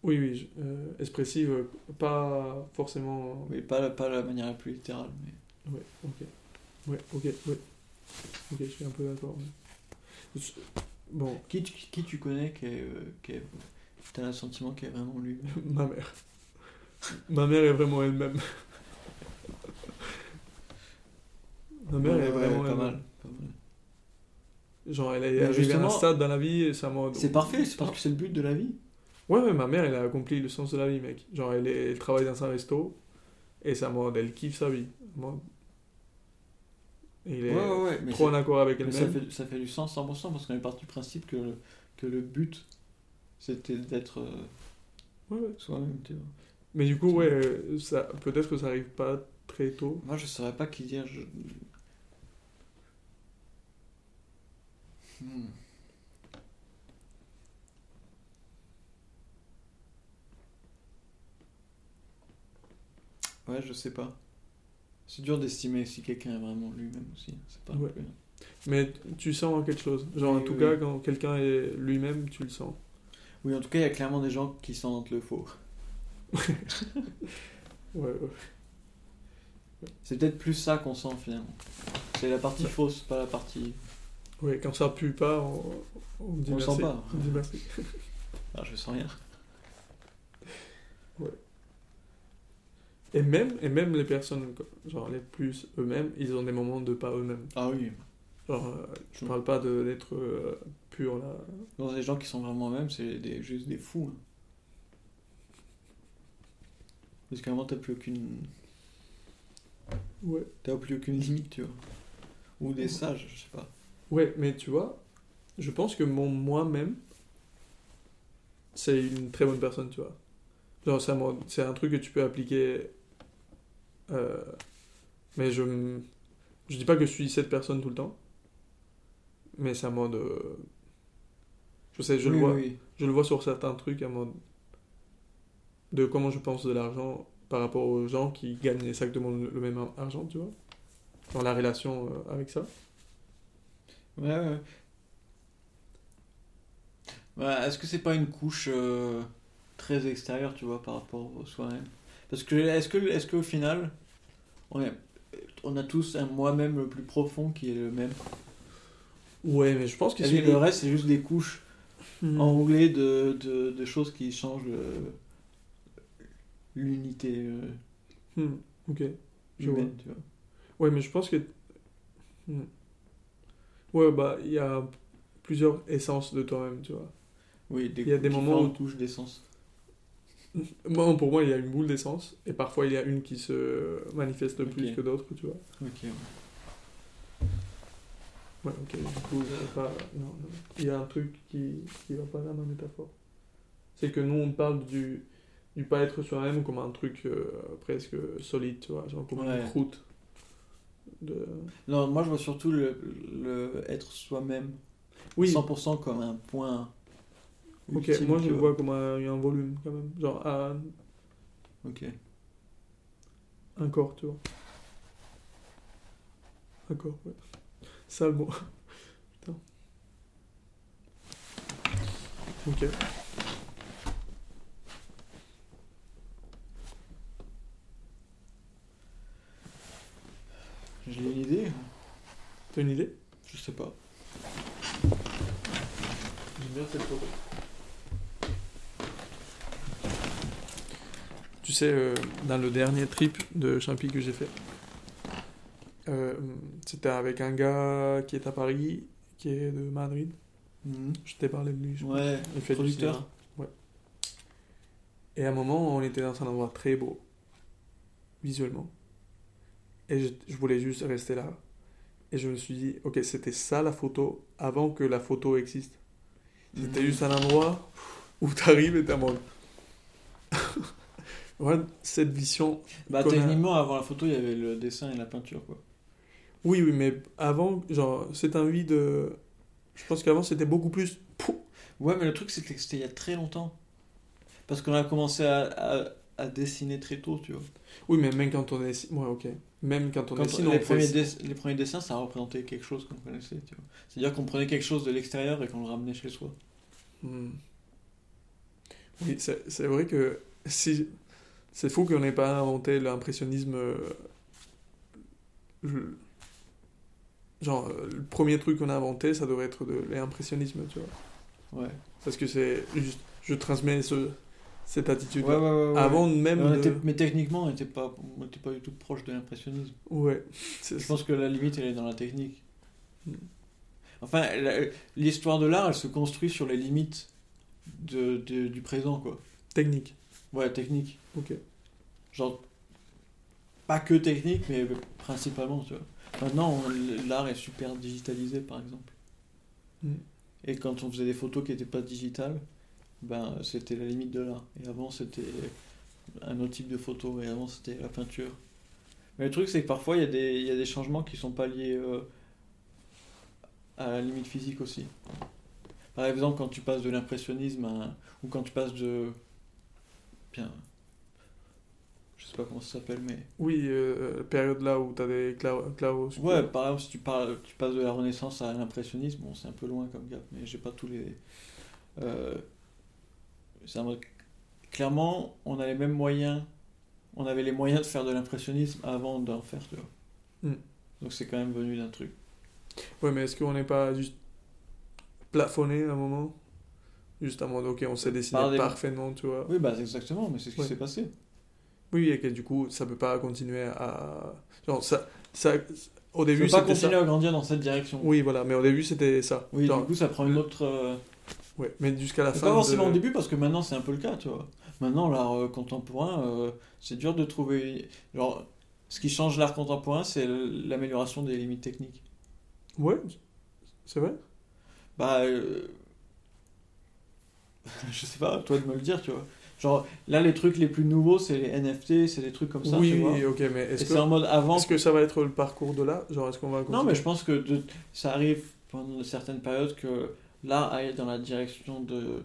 S1: oui, oui. je- euh, expressive, euh, pas forcément.
S2: Oui, pas, la- pas la manière la plus littérale. Mais...
S1: Ouais, ok. Ouais, ok, ouais. Ok, je suis un peu d'accord. ouais. Bon,
S2: Qui, tu- qui tu connais qui est. euh, qui est... T'as le sentiment qu'il est vraiment lui?
S1: Ma mère. Ma mère est vraiment elle-même. Ma mère est vraiment
S2: pas
S1: elle-même.
S2: mal. pas mal.
S1: Genre, elle est
S2: Mais
S1: arrivée à un stade dans la vie et ça m'a.
S2: C'est parfait, c'est parce que c'est le but de la vie.
S1: Ouais, ouais, ma mère, elle a accompli le sens de la vie, mec. Genre, elle, est- elle travaille dans un resto et ça mode, elle kiffe sa vie. Mode. Il est
S2: Ouais, ouais, ouais. Mais,
S1: trop en accord avec
S2: mais ça,
S1: elle-même.
S2: fait, ça fait du sens 100% parce qu'on est parti du principe que le, que le but c'était d'être euh,
S1: Ouais, ouais.
S2: soi-même, tu vois.
S1: Mais du coup, ouais, ça, peut-être que ça arrive pas très tôt.
S2: Moi, je saurais pas qui dire. Je... Hmm. Ouais, je sais pas. C'est dur d'estimer si quelqu'un est vraiment lui-même aussi. C'est pas.
S1: Ouais.
S2: plus-
S1: Mais tu sens quelque chose. Genre, en tout
S2: oui,
S1: cas, quand quelqu'un est lui-même, tu le sens.
S2: Oui, en tout cas, il y a clairement des gens qui sentent le faux.
S1: Ouais, ouais.
S2: C'est peut-être plus ça qu'on sent finalement. C'est la partie
S1: Ouais.
S2: fausse, pas la partie.
S1: Ouais, quand ça pue pas, on, on dit
S2: On
S1: merci.
S2: sent pas.
S1: On dit merci.
S2: Ah, je sens rien.
S1: Et même, et même les personnes, genre les plus eux-mêmes, ils ont des moments de pas eux-mêmes.
S2: Ah oui.
S1: Genre, euh, je
S2: Mm.
S1: parle pas d'être euh, pur là.
S2: Dans les gens qui sont vraiment eux-mêmes, c'est des, juste des fous. hein. Parce qu'à un moment, t'as plus aucune.
S1: Ouais.
S2: T'as plus aucune limite, tu vois. Ou des sages, je sais pas.
S1: Ouais, mais tu vois, je pense que mon moi-même, c'est une très bonne personne, tu vois. Genre, c'est un, c'est un truc que tu peux appliquer. euh, mais je. Je dis pas que je suis cette personne tout le temps. Mais c'est un mode. euh, je sais, je,
S2: Oui,
S1: le vois,
S2: oui.
S1: je le vois sur certains trucs, un mode. De comment je pense de l'argent par rapport aux gens qui gagnent exactement le le même argent, tu vois. Dans la relation euh, avec ça.
S2: Ouais, ouais. Ouais, Est-ce que c'est pas une couche euh, très extérieure, tu vois, par rapport au soi-même? Parce que est-ce que est-ce qu'au final, on, est- on a tous un moi-même le plus profond qui est le même?
S1: Ouais, mais je pense que c'est
S2: le reste, c'est juste des couches
S1: Hmm.
S2: enroulées de, de, de choses qui changent euh, l'unité euh,
S1: Hmm, Ok. Je
S2: humaine, tu vois.
S1: Ouais, mais je pense que. Hmm. Ouais, bah, il y a plusieurs essences de toi-même, tu vois.
S2: Oui, des,
S1: Il y a des moments où-
S2: couches d'essence.
S1: Moi, pour moi, il y a une boule d'essence, et parfois il y a une qui se manifeste plus
S2: Ok.
S1: que d'autres, tu vois.
S2: Ok, ouais.
S1: Ouais, ok, du coup, il y a pas. Non, non. Il y a un truc qui, qui va pas dans ma métaphore. C'est que nous, on parle du, du pas être soi-même comme un truc euh, presque solide, tu vois, genre comme
S2: Ouais.
S1: une croûte. De...
S2: Non, moi je vois surtout le, le être soi-même
S1: Oui,
S2: 100% comme un point.
S1: ok, moi je le
S2: vois.
S1: vois comme un, un volume quand même. Genre un,
S2: Ok.
S1: un corps, tu vois. Un corps, ouais. Ça le mot. Putain. Ok.
S2: J'ai une idée
S1: T'as une idée?
S2: Je sais pas.
S1: J'aime bien cette photo. Tu sais, euh, dans le dernier trip de Champy que j'ai fait, Euh, C'était avec un gars qui est à Paris, qui est de Madrid.
S2: Mhm.
S1: Je t'ai parlé de lui. je.
S2: Ouais,
S1: Il fait du
S2: producteur.
S1: Ouais. Et à un moment, on était dans un endroit très beau, visuellement. Et je, je voulais juste rester là. Et je me suis dit, ok, c'était ça la photo avant que la photo existe. C'était
S2: Mhm.
S1: juste un endroit où t'arrives et t'es en mode. ouais, cette vision.
S2: Bah,
S1: qu'on a-
S2: techniquement, avant la photo, il y avait le dessin et la peinture, quoi.
S1: Oui, oui, mais avant, genre, c'est un vide. Je pense qu'avant, c'était beaucoup plus.
S2: Ouais, mais le truc, c'était que c'était il y a très longtemps. Parce qu'on a commencé à, à, à dessiner très tôt, tu vois.
S1: Oui, mais même quand on est. Ouais, ok. Même quand on
S2: Quand on- les, premiers dess- les premiers dessins, ça représentait quelque chose qu'on connaissait, tu vois. C'est-à-dire qu'on prenait quelque chose de l'extérieur et qu'on le ramenait chez soi.
S1: Hmm. Oui, c'est vrai que si c'est fou qu'on n'ait pas inventé l'impressionnisme. euh, Genre, euh, le premier truc qu'on a inventé, ça devrait être de l'impressionnisme, tu vois.
S2: Ouais.
S1: Parce que c'est juste, je transmets ce, cette attitude.
S2: Ouais, ouais, ouais. ouais.
S1: Avant même
S2: Mais, on
S1: de...
S2: était- mais techniquement, on n'était pas, on était pas du tout proche de l'impressionnisme.
S1: Ouais. C'est-
S2: Je pense que la limite, elle est dans la technique.
S1: Mm.
S2: Enfin, l'histoire de l'art, elle se construit sur les limites de, de- du présent, quoi.
S1: Technique.
S2: Ouais, technique.
S1: Ok.
S2: Genre, pas que technique, mais principalement, tu vois. Maintenant, on- l'art est super digitalisé, par exemple.
S1: Mm.
S2: Et quand on faisait des photos qui n'étaient pas digitales, ben, c'était la limite de l'art. Et avant, c'était un autre type de photo, et avant, c'était la peinture. Mais le truc, c'est que parfois, il y, a des- y a des changements qui sont pas liés euh, à la limite physique aussi. Par exemple, quand tu passes de l'impressionnisme à... ou quand tu passes de... Bien... Je sais pas comment ça s'appelle, mais...
S1: Oui, euh, période là où t'as des clairs clairs
S2: Ouais, par exemple, si tu, parles, tu passes de la Renaissance à l'impressionnisme, bon, c'est un peu loin comme gap, mais j'ai pas tous les. Euh, c'est un mode- Clairement, on a les mêmes moyens. On avait les moyens de faire de l'impressionnisme avant d'en faire, tu vois.
S1: Mm.
S2: Donc c'est quand même venu d'un truc.
S1: Ouais, mais est-ce qu'on n'est pas juste plafonné à un moment? Juste à mode, ok, on sait dessiner
S2: Par des-
S1: parfaitement, tu vois.
S2: Oui, bah exactement, mais c'est ce qui
S1: Ouais.
S2: s'est passé.
S1: Oui, et que du coup, ça peut pas continuer à. Genre, ça. ça au début,
S2: peux pas
S1: c'était
S2: continuer
S1: ça.
S2: à grandir dans cette direction.
S1: Oui, voilà, mais au début, c'était ça.
S2: Oui,
S1: Genre,
S2: du coup, ça prend une autre.
S1: Ouais, mais jusqu'à la fin.
S2: pas forcément
S1: de-
S2: au début parce que maintenant c'est un peu le cas, tu vois. Maintenant l'art euh, contemporain, euh, c'est dur de trouver. Genre, ce qui change l'art contemporain, c'est l'amélioration des limites techniques.
S1: Ouais, c'est vrai?
S2: Bah, euh, je sais pas, toi de me le dire, tu vois. Genre, là les trucs les plus nouveaux, c'est les NFT, c'est des trucs comme ça,
S1: oui,
S2: tu vois.
S1: oui, ok, mais est-ce que,
S2: en mode avant.
S1: est-ce que ça va être le parcours de là? Genre, est-ce qu'on va continuer
S2: Non, mais je pense que de- ça arrive pendant certaines périodes que l'art aille dans la direction de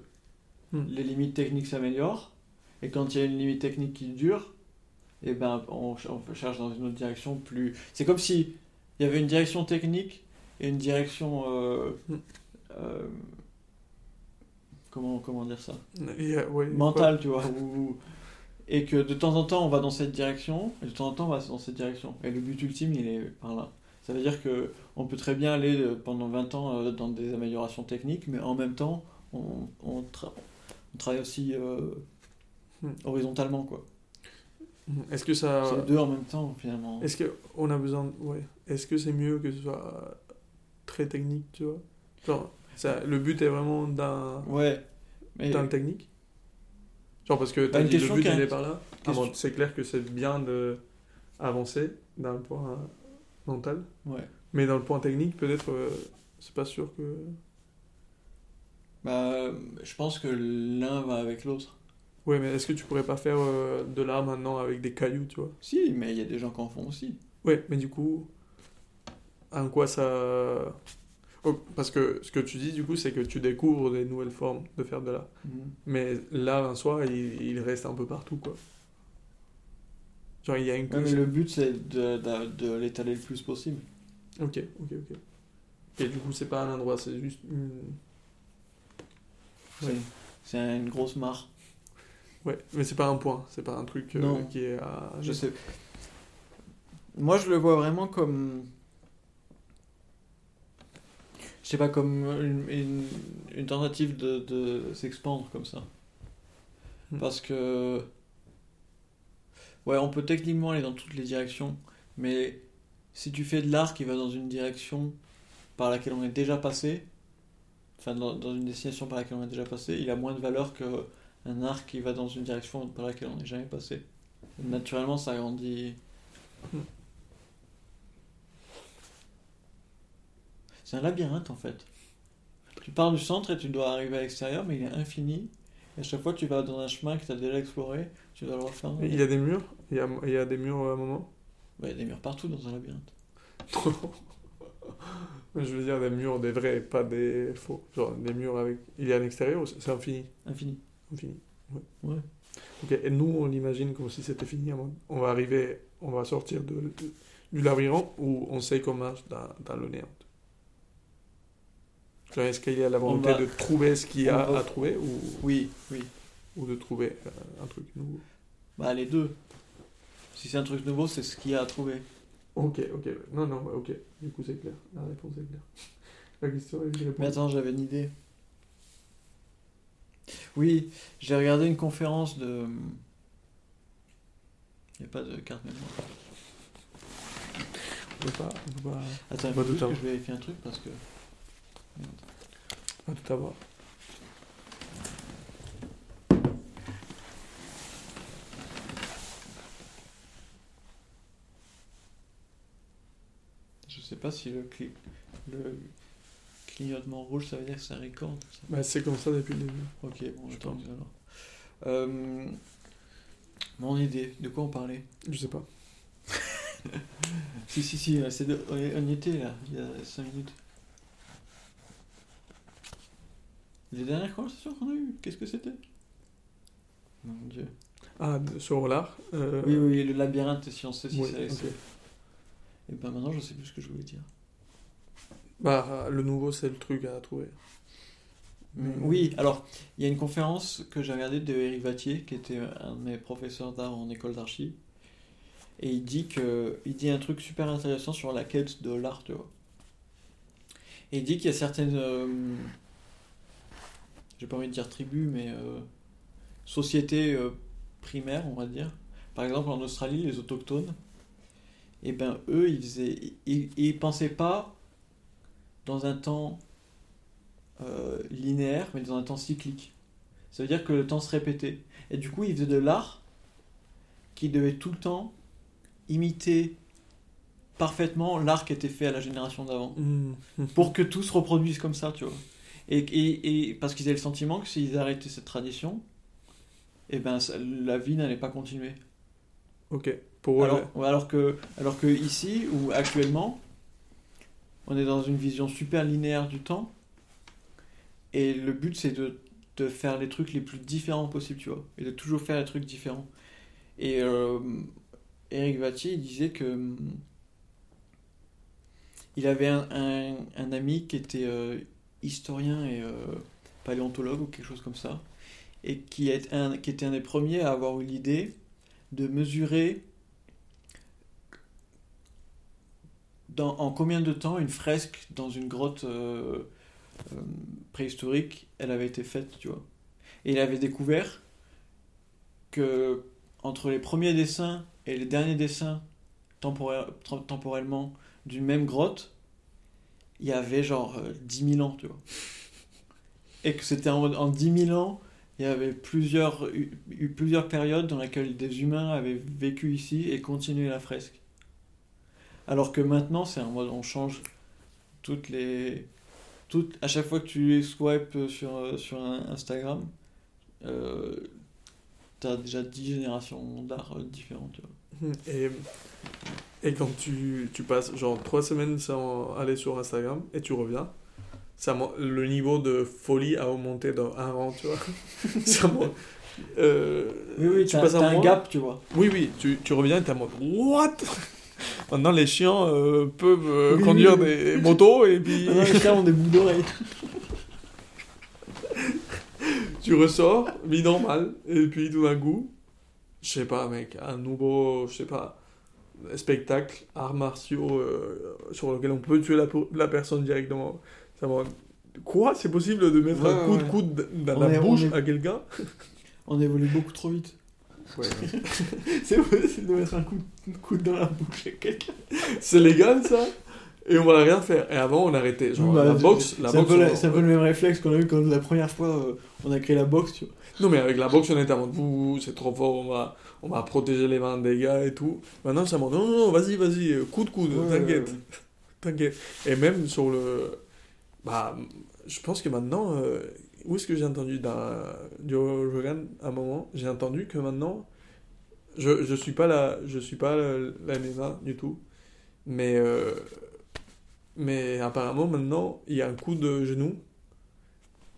S1: Hmm.
S2: les limites techniques s'améliorent. Et quand il y a une limite technique qui dure, et ben on, on cherche dans une autre direction plus. C'est comme si il y avait une direction technique et une direction. euh,
S1: Hmm.
S2: euh, comment, comment dire ça?
S1: Il y a- ouais,
S2: Mentale, tu vois. et que de temps en temps on va dans cette direction, et de temps en temps on va dans cette direction. Et le but ultime il est par là. Ça veut dire que on peut très bien aller euh, pendant 20 ans euh, dans des améliorations techniques, mais en même temps on, on, tra- on travaille aussi euh,
S1: Hmm.
S2: horizontalement quoi.
S1: quoi. Est-ce que ça.
S2: C'est deux en même temps finalement.
S1: Est-ce qu'on a besoin. de- Ouais. Est-ce que c'est mieux que ce soit très technique, tu vois? Genre, ça, le but est vraiment d'un
S2: Ouais. Mais
S1: d'un technique? Genre, parce que
S2: Bah,
S1: t'as dit le but il est par là. Ah bon, c'est clair que c'est bien de avancer d'un point mental.
S2: ouais.
S1: Mais dans le point technique, peut-être, euh, c'est pas sûr que.
S2: Bah, je pense que l'un va avec l'autre.
S1: Ouais, mais est-ce que tu pourrais pas faire euh, de l'art maintenant avec des cailloux, tu vois?
S2: Si, mais il y a des gens qui en font aussi.
S1: Ouais, mais du coup, en quoi ça. Oh, parce que ce que tu dis, du coup, c'est que tu découvres des nouvelles formes de faire de l'art. Mais l'art en soi, il, il reste un peu partout, quoi. Genre, il y a une.
S2: Ouais, mais le but c'est de, de, de l'étaler le plus possible.
S1: Ok, ok, ok. Et du coup, c'est pas un endroit, c'est juste une. Ouais.
S2: C'est une grosse mare.
S1: Ouais, mais c'est pas un point, c'est pas un truc euh, qui est à.
S2: Je sais. Moi, je le vois vraiment comme. Je sais pas, comme une, une, une tentative de, de s'expandre comme ça.
S1: Hmm.
S2: Parce que. Ouais, on peut techniquement aller dans toutes les directions, mais si tu fais de l'art qui va dans une direction par laquelle on est déjà passé, enfin dans, une destination par laquelle on est déjà passé, il a moins de valeur que un art qui va dans une direction par laquelle on n'est jamais passé. Naturellement, ça grandit. C'est un labyrinthe en fait. Tu pars du centre et tu dois arriver à l'extérieur, mais il est infini. Et à chaque fois, tu vas dans un chemin que tu as déjà exploré, tu dois le refaire.
S1: Il y a des murs? Il y a, il y a des murs à un moment?
S2: Ouais, il y a des murs partout dans un labyrinthe.
S1: Je veux dire des murs, des vrais, pas des faux. Genre des murs avec. Il y a un extérieur ou c'est infini?
S2: Infini.
S1: Infini.
S2: Ouais.
S1: Ok, et nous on imagine comme si c'était fini. On va arriver, on va sortir de, de- du labyrinthe où on sait qu'on marche dans, dans le néant? Est-ce qu'il y a la volonté
S2: va-
S1: de trouver ce qu'il y a
S2: on va-
S1: à trouver ou,
S2: Oui, oui.
S1: ou de trouver euh, un truc nouveau?
S2: Bah, les deux. Si c'est un truc nouveau, c'est ce qu'il y a à trouver.
S1: Ok, ok. Non, non, bah, ok. Du coup c'est clair. La réponse est claire. La question est.
S2: Mais attends, j'avais une idée. Oui, j'ai regardé une conférence de. Il n'y a pas de carte mémoire.
S1: On peut pas, on peut pas,
S2: Attends, juste
S1: à
S2: que je vérifie un truc parce que. Merde.
S1: pas tout avoir.
S2: Je sais pas si le, cli- le clignotement rouge ça veut dire que ça record. ça.
S1: Bah, c'est comme ça depuis le début.
S2: Ok, bon,
S1: Je
S2: attends alors. Euh, mon idée, de quoi on parlait?
S1: Je sais pas.
S2: Si, si, si, euh, c'est de- on y- on y était là, il y a 5 minutes. Les dernières conversations qu'on a eues, qu'est-ce que c'était? Mon dieu.
S1: Ah, de- sur l'art euh,
S2: Oui, oui, le labyrinthe, si on sait si
S1: oui,
S2: ça
S1: ok.
S2: Et ben maintenant, je sais plus ce que je voulais dire.
S1: Bah, le nouveau, c'est le truc à trouver.
S2: Mm, Oui, alors, il y a une conférence que j'ai regardée de Eric Vattier, qui était un de mes professeurs d'art en école d'archi. Et il dit que il dit un truc super intéressant sur la quête de l'art, tu vois. Et il dit qu'il y a certaines euh, j'ai pas envie de dire tribus, mais euh, sociétés euh, primaires, on va dire. Par exemple, en Australie, les autochtones, et ben eux, ils faisaient, ils, ils pensaient pas dans un temps euh, linéaire, mais dans un temps cyclique. Ça veut dire que le temps se répétait. Et du coup, ils faisaient de l'art qui devait tout le temps imiter parfaitement l'art qui était fait à la génération d'avant.
S1: Hmm.
S2: Pour que tout se reproduise comme ça, tu vois. Et, et, et parce qu'ils avaient le sentiment que s'ils arrêtaient cette tradition, et ben ça- la vie n'allait pas continuer.
S1: Ok. Pour
S2: Alors, alors, que, alors que ici, ou actuellement, on est dans une vision super linéaire du temps, et le but c'est de, de faire les trucs les plus différents possibles, tu vois, et de toujours faire les trucs différents. Et euh, Eric Vattier, il disait que il avait un, un, un ami qui était euh, historien et euh, paléontologue ou quelque chose comme ça, et qui, est un, était un des premiers à avoir eu l'idée de mesurer en combien de temps une fresque dans une grotte euh, euh, préhistorique elle avait été faite, tu vois. Et il avait découvert que entre les premiers dessins et les derniers dessins temporel- tem- temporellement d'une même grotte, il y avait genre euh, 10 000 ans, tu vois. Et que c'était en, en 10 000 ans, il y avait plusieurs, eu, eu plusieurs périodes dans lesquelles des humains avaient vécu ici et continué la fresque. Alors que maintenant, c'est en mode on change toutes les. Toutes, à chaque fois que tu swipes sur, sur un Instagram, euh, t'as déjà 10 générations d'art différentes. tu.
S1: Et, et quand tu, tu passes genre trois semaines sans aller sur Instagram et tu reviens, ça, le niveau de folie a augmenté d'un un rang, tu vois. Ça euh,
S2: Oui, oui,
S1: tu passes
S2: un
S1: mois-
S2: gap, tu vois.
S1: Oui, oui, tu, tu reviens et t'es en mode What? Maintenant, les chiens euh, peuvent euh,
S2: Oui,
S1: conduire
S2: oui, oui.
S1: des motos et puis
S2: Maintenant, les chiens ont des boucles d'oreilles.
S1: tu ressors, vie normale, et puis tout d'un coup, je sais pas, mec, un nouveau, je sais pas, spectacle, arts martiaux euh, sur lequel on peut tuer la, personne directement. Ça va- Quoi? C'est possible de mettre
S2: Ouais,
S1: un coup
S2: ouais,
S1: de coude dans
S2: On
S1: la
S2: est-
S1: bouche
S2: est-
S1: à quelqu'un?
S2: On évolue beaucoup trop vite.
S1: Ouais.
S2: C'est possible de mettre un coup de coude dans la bouche à quelqu'un.
S1: c'est légal ça? Et on va rien faire. Et avant, on arrêtait. Genre,
S2: Bah,
S1: la boxe, la
S2: C'est un,
S1: boxe.
S2: c'est un peu le même réflexe qu'on a eu quand la première fois euh, on a créé la boxe, tu vois.
S1: Non, mais avec la boxe, on était en mode, Ouh, c'est trop fort, on va, on va protéger les mains des gars et tout. Maintenant, ça dit, non, non, non, vas-y, vas-y, coup de coude,
S2: Ouais,
S1: t'inquiète,
S2: ouais, ouais.
S1: t'inquiète. Et même sur le. Bah, je pense que maintenant, euh, où est-ce que j'ai entendu dans Joe Rogan à un moment J'ai entendu que maintenant, je, je suis pas la, je suis pas la, MMA du tout, mais, euh, mais apparemment, maintenant, il y a un coup de genou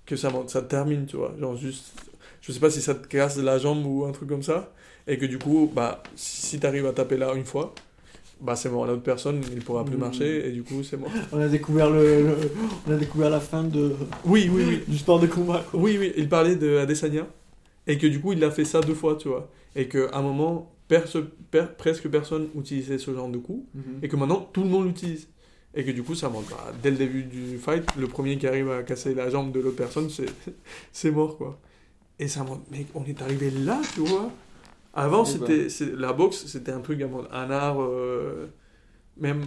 S1: que ça, monte- ça termine, tu vois. Genre juste, je sais pas si ça te casse la jambe ou un truc comme ça, et que du coup, bah, si tu arrives à taper là une fois, bah c'est mort, l'autre personne, il pourra plus
S2: Mhm.
S1: marcher, et du coup, c'est mort.
S2: On a découvert le, le- on a découvert la fin de
S1: Oui, oui, oui.
S2: du sport de combat. quoi.
S1: Oui, oui, il parlait de Adesanya, et que du coup, il a fait ça deux fois, tu vois. Et qu'à un moment, perce- per- presque personne utilisait ce genre de coup, et que maintenant, tout le monde l'utilise. Et que du coup, ça monte. Bah, dès le début du fight, le premier qui arrive à casser la jambe de l'autre personne, c'est, c'est mort, quoi. Et ça monte. Mais on est arrivé là, tu vois. Avant,
S2: Eh
S1: c'était, la boxe, c'était un truc, un art. euh, même.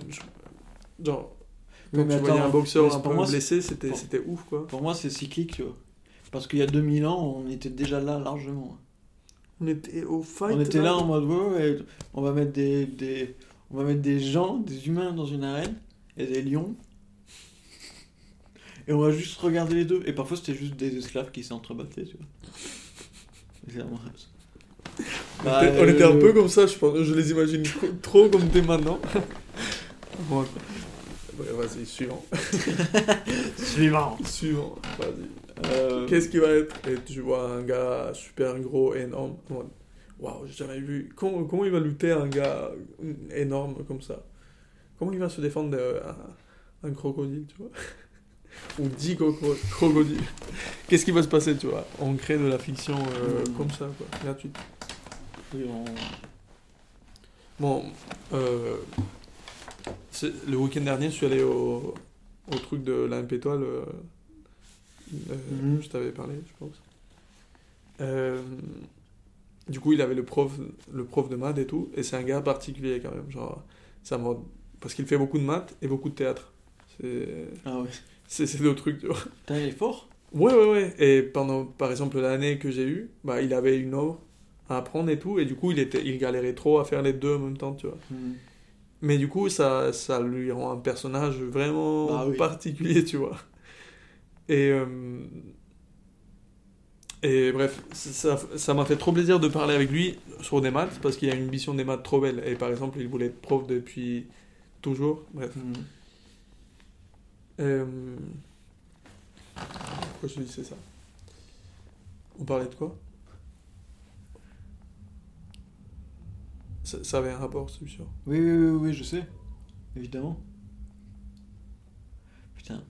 S1: Genre, quand
S2: mais
S1: tu voyais un boxeur un peu
S2: moi,
S1: blessé, c'était, ouf, quoi.
S2: Pour moi, c'est cyclique, tu vois. Parce qu'il y a 2000 ans, on était déjà là largement.
S1: On était au fight.
S2: on était là en mode, ouais, ouais, on va mettre des, des, on va mettre des gens, des humains dans une arène, et des lions. Et on va juste regarder les deux. Et parfois, c'était juste des esclaves qui s'entrebattaient, tu vois.
S1: On
S2: Bah,
S1: était- on était un
S2: euh,
S1: peu comme ça, je pense. Je les imagine trop, comme t'es maintenant. Bon, ouais, vas-y, suivant.
S2: Suivant.
S1: Suivant, vas-y.
S2: Euh,
S1: Qu'est-ce qui va être? Et tu vois un gars super gros, énorme. Waouh, j'ai jamais vu. Comment, comment il va lutter un gars énorme comme ça? Comment il va se défendre d'un un crocodile, tu vois? Ou dix croco- crocodiles Qu'est-ce qui va se passer, tu vois? On crée de la fiction euh,
S2: Mm.
S1: comme ça, quoi, gratuite.
S2: on-
S1: Bon, euh, le week-end dernier, je suis allé au, au truc de la MP euh,
S2: Mhm.
S1: Je t'avais parlé, je pense. Du coup, il avait le prof, le prof de maths et tout, et c'est un gars particulier quand même. Genre, ça parce qu'il fait beaucoup de maths et beaucoup de théâtre.
S2: Ah ouais.
S1: c'est deux trucs, tu vois.
S2: Putain, il est fort.
S1: Ouais, ouais, ouais. Et pendant, par exemple, l'année que j'ai eue, bah, il avait une œuvre à apprendre et tout, et du coup, il, était, il galérait trop à faire les deux en même temps, tu vois. Mais du coup, ça, ça lui rend un personnage vraiment
S2: Ah oui.
S1: particulier, tu vois. Et, euh, et bref, ça ça m'a fait trop plaisir de parler avec lui sur des maths, parce qu'il a une vision des maths trop belle. Et par exemple, il voulait être prof depuis toujours. Bref.
S2: Mhm.
S1: Euh, Pourquoi je te dis c'est ça? On parlait de quoi? Ça, ça avait un rapport, c'est sûr.
S2: Oui, oui, oui, oui, je sais. Évidemment. Putain.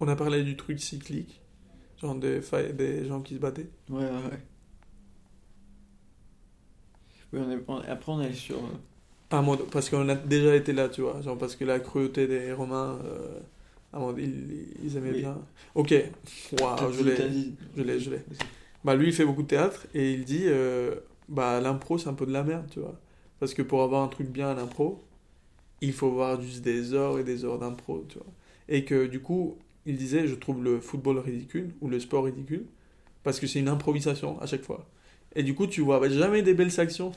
S1: On a parlé du truc cyclique, genre des, fa- des gens qui se battaient.
S2: Ouais, ouais, ouais. Oui, on est, on- après on est sur...
S1: moment- parce qu'on a déjà été là, tu vois. Genre parce que la cruauté des Romains, euh, ils, ils aimaient
S2: Oui.
S1: bien. Ok, waouh, je l'ai. je l'ai, je l'ai. Bah lui il fait beaucoup de théâtre et il dit euh, bah l'impro c'est un peu de la merde tu vois parce que pour avoir un truc bien à l'impro il faut voir juste des heures et des heures d'impro tu vois et que du coup il disait je trouve le football ridicule ou le sport ridicule parce que c'est une improvisation à chaque fois et du coup tu vois bah, jamais des belles actions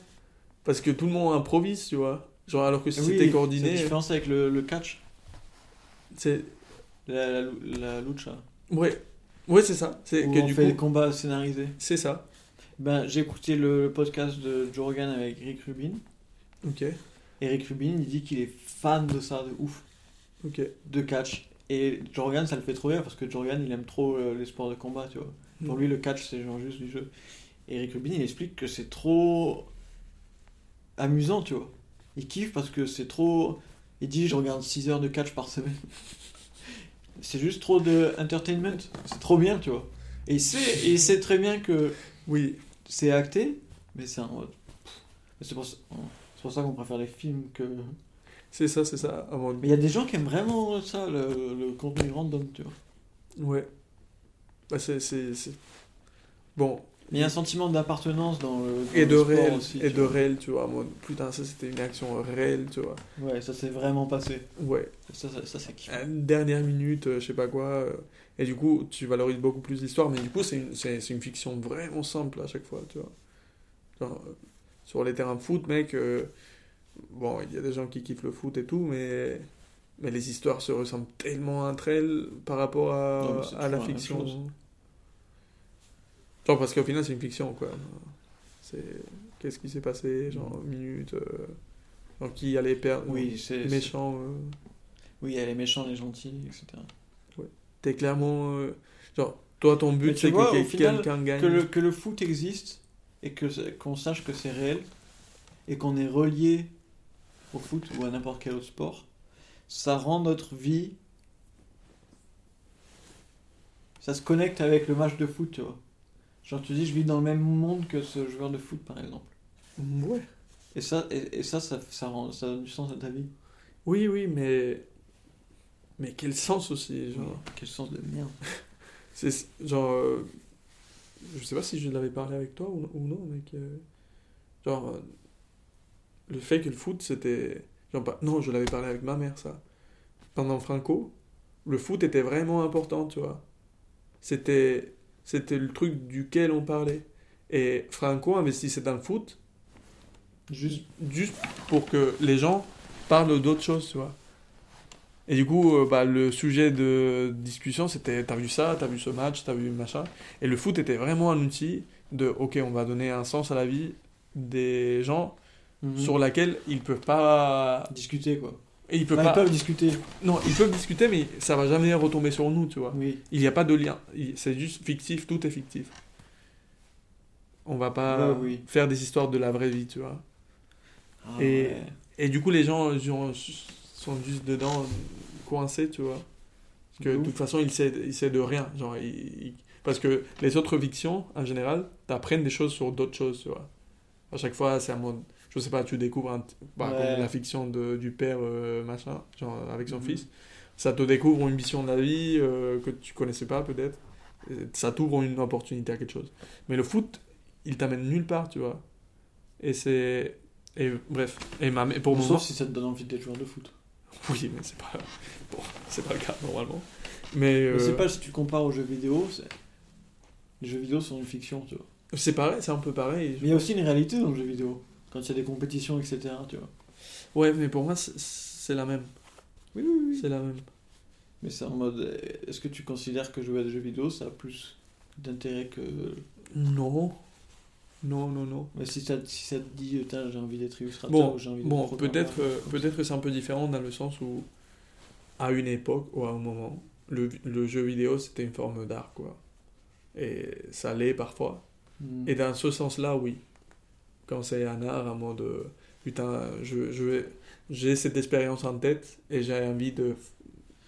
S1: parce que tout le monde improvise tu vois genre alors que si
S2: Oui,
S1: c'était
S2: C'est la
S1: coordonné
S2: différence avec le, le catch,
S1: c'est
S2: la, la, la lucha.
S1: ouais ouais c'est ça c'est que
S2: on
S1: du
S2: fait
S1: coup
S2: les combats scénarisés.
S1: c'est ça
S2: Ben, j'ai écouté le podcast de Joe Rogan avec Rick Rubin.
S1: ok
S2: Et Rick Rubin, il dit qu'il est fan de ça, de ouf,
S1: ok
S2: de catch. Et Joe Rogan, ça le fait trop rire parce que Joe Rogan, il aime trop euh, les sports de combat, tu vois. Pour
S1: Mm.
S2: lui, le catch, c'est genre juste du jeu. Et Rick Rubin, il explique que c'est trop amusant, tu vois. Il kiffe parce que c'est trop. Il dit, je regarde 6 heures de catch par semaine. c'est juste trop de entertainment. C'est trop bien, tu vois. Et il sait, et il sait très bien que
S1: oui
S2: c'est acté, mais c'est un. C'est pour, ça- qu'on préfère les films que.
S1: c'est ça c'est ça moment
S2: Mais il y a des gens qui aiment vraiment ça, le, le contenu random, tu vois.
S1: Ouais. Bah, c'est- Bon,
S2: Mais il y a un sentiment d'appartenance dans le. dans
S1: et
S2: le
S1: de
S2: sport
S1: réel,
S2: aussi,
S1: et de
S2: vois.
S1: réel, tu vois. putain, ça c'était une action réelle, tu vois.
S2: Ouais, ça s'est vraiment passé.
S1: Ouais.
S2: Ça, ça, ça c'est
S1: dernière minute, euh, je sais pas quoi. euh, et du coup, tu valorises beaucoup plus l'histoire, mais du coup, c'est une, c'est, c'est une fiction vraiment simple à chaque fois, tu vois. Genre, euh, sur les terrains de foot, mec, euh, bon, il y a des gens qui kiffent le foot et tout, mais, mais les histoires se ressemblent tellement entre elles par rapport à,
S2: Non,
S1: la fiction. Genre, parce qu'au final, c'est une fiction, quoi. C'est qu'est-ce qui s'est passé, genre,
S2: Mm.
S1: minute, euh, genre, qui allait perdre,
S2: Oui, c'est.
S1: méchant. euh,
S2: Oui, il y a les méchants, les gentils, etc.
S1: T'es clairement. euh, genre, toi, ton but, c'est que quelqu'un gagne.
S2: Que le, que le foot existe et que qu'on sache que c'est réel et qu'on est relié au foot ou à n'importe quel autre sport, ça rend notre vie. Ça se connecte avec le match de foot, tu vois. Genre, tu dis, je vis dans le même monde que ce joueur de foot, par exemple.
S1: Ouais.
S2: Et ça, et, et ça, ça, ça, rend, ça donne du sens à ta vie.
S1: Oui, oui, mais. Mais quel sens aussi, genre.
S2: Quel sens de merde.
S1: C'est genre. euh, Je sais pas si je l'avais parlé avec toi ou, ou non, mec. euh, Genre. euh, Le fait que le foot, c'était. Genre, pas... Non, je l'avais parlé avec ma mère, ça. Pendant Franco, le foot était vraiment important, tu vois. C'était. C'était le truc duquel on parlait. Et Franco investissait dans le foot
S2: Juste.
S1: juste pour que les gens parlent d'autres choses, tu vois. Et du coup, euh, bah, le sujet de discussion, c'était t'as vu ça, t'as vu ce match, t'as vu machin. Et le foot était vraiment un outil de ok, on va donner un sens à la vie des gens
S2: Mhm.
S1: sur laquelle ils peuvent pas.
S2: Discuter, quoi.
S1: Et ils peuvent pas.
S2: Ils peuvent discuter.
S1: Non, ils peuvent discuter, mais ça va jamais retomber sur nous, tu vois.
S2: Oui.
S1: Il n'y a pas de lien. C'est juste fictif, tout est fictif. On va pas
S2: oui.
S1: faire des histoires de la vraie vie, tu vois.
S2: Ah,
S1: Et-
S2: ouais.
S1: Et du coup, les gens genre, sont juste dedans, coincés, tu vois. Parce que
S2: De
S1: toute façon, ils savent, ils savent de rien. Genre, ils- ils- Parce que les autres fictions, en général, t'apprennent des choses sur d'autres choses, tu vois. À chaque fois, c'est un mode. Je sais pas, tu découvres un... bah,
S2: Ouais.
S1: comme la fiction de, du père, euh, machin, genre avec son
S2: Mhm.
S1: fils. Ça te découvre une mission de la vie euh, que tu connaissais pas, peut-être. Ça t'ouvre une opportunité à quelque chose. Mais le foot, il t'amène nulle part, tu vois. Et c'est. Et bref. Et ma... et pour
S2: Sauf
S1: moment.
S2: si ça te donne envie d'être joueur de foot.
S1: Oui, mais c'est pas. Bon, c'est pas le cas normalement. Mais.
S2: Mais
S1: euh,
S2: c'est pas si tu compares aux jeux vidéo, les jeux vidéo sont une fiction, tu vois.
S1: C'est pareil, c'est un peu pareil.
S2: Mais il y a aussi une réalité dans le jeu vidéo. Quand il y a des compétitions, etc. Tu vois.
S1: Ouais, mais pour moi, c'est- la même.
S2: Oui, oui, oui.
S1: C'est la même.
S2: Mais c'est en mode. euh, Est-ce que tu considères que jouer à des jeux vidéo, ça a plus d'intérêt que.
S1: Non. Non, non, non.
S2: Mais si ça, si ça te dit, Putain, j'ai envie d'être illustrateur
S1: Bon,
S2: ou j'ai envie
S1: bon peut-être euh, peut-être que c'est un peu différent dans le sens où, à une époque ou à un moment, le, le jeu vidéo c'était une forme d'art, quoi. Et ça l'est parfois.
S2: Hmm.
S1: Et dans ce sens-là, oui. Quand c'est un art, en mode euh, putain, je, je j'ai cette expérience en tête et j'ai envie de,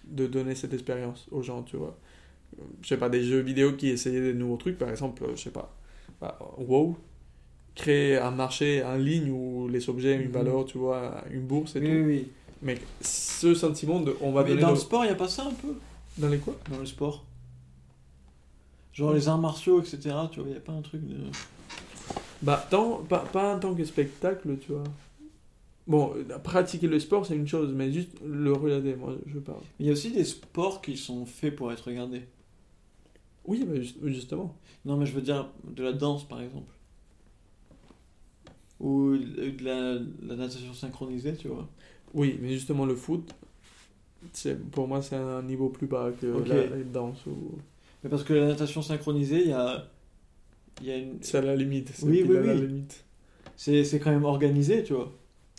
S1: de donner cette expérience aux gens, tu vois. Je sais pas, des jeux vidéo qui essayaient des nouveaux trucs, par exemple, je sais pas, bah, WoW, créer un marché en ligne où les objets ont une
S2: Mhm.
S1: valeur, tu vois, une bourse et
S2: Oui,
S1: tout.
S2: oui, oui.
S1: Mais ce sentiment de on va
S2: Mais
S1: donner
S2: dans
S1: le-
S2: le sport, il n'y a pas ça un peu?
S1: Dans les quoi?
S2: Dans le sport Genre les arts martiaux, etc. Tu vois, il n'y a pas un truc de.
S1: Bah, tant, pas, pas en tant que spectacle, tu vois. Bon, euh, pratiquer le sport, c'est une chose, mais juste le regarder, moi, je parle.
S2: Il y a aussi des sports qui sont faits pour être regardés.
S1: Oui, mais juste- justement.
S2: Non, mais je veux dire de la danse par exemple. Ou de la, la natation synchronisée, tu vois.
S1: Oui, mais justement, le foot, c'est, pour moi, c'est un niveau plus bas que la, la danse. Ou...
S2: Mais parce que la natation synchronisée, il y a, y a une.
S1: C'est à la limite. C'est
S2: Oui, oui,
S1: à la
S2: oui.
S1: limite.
S2: C'est c'est quand même organisé, tu vois.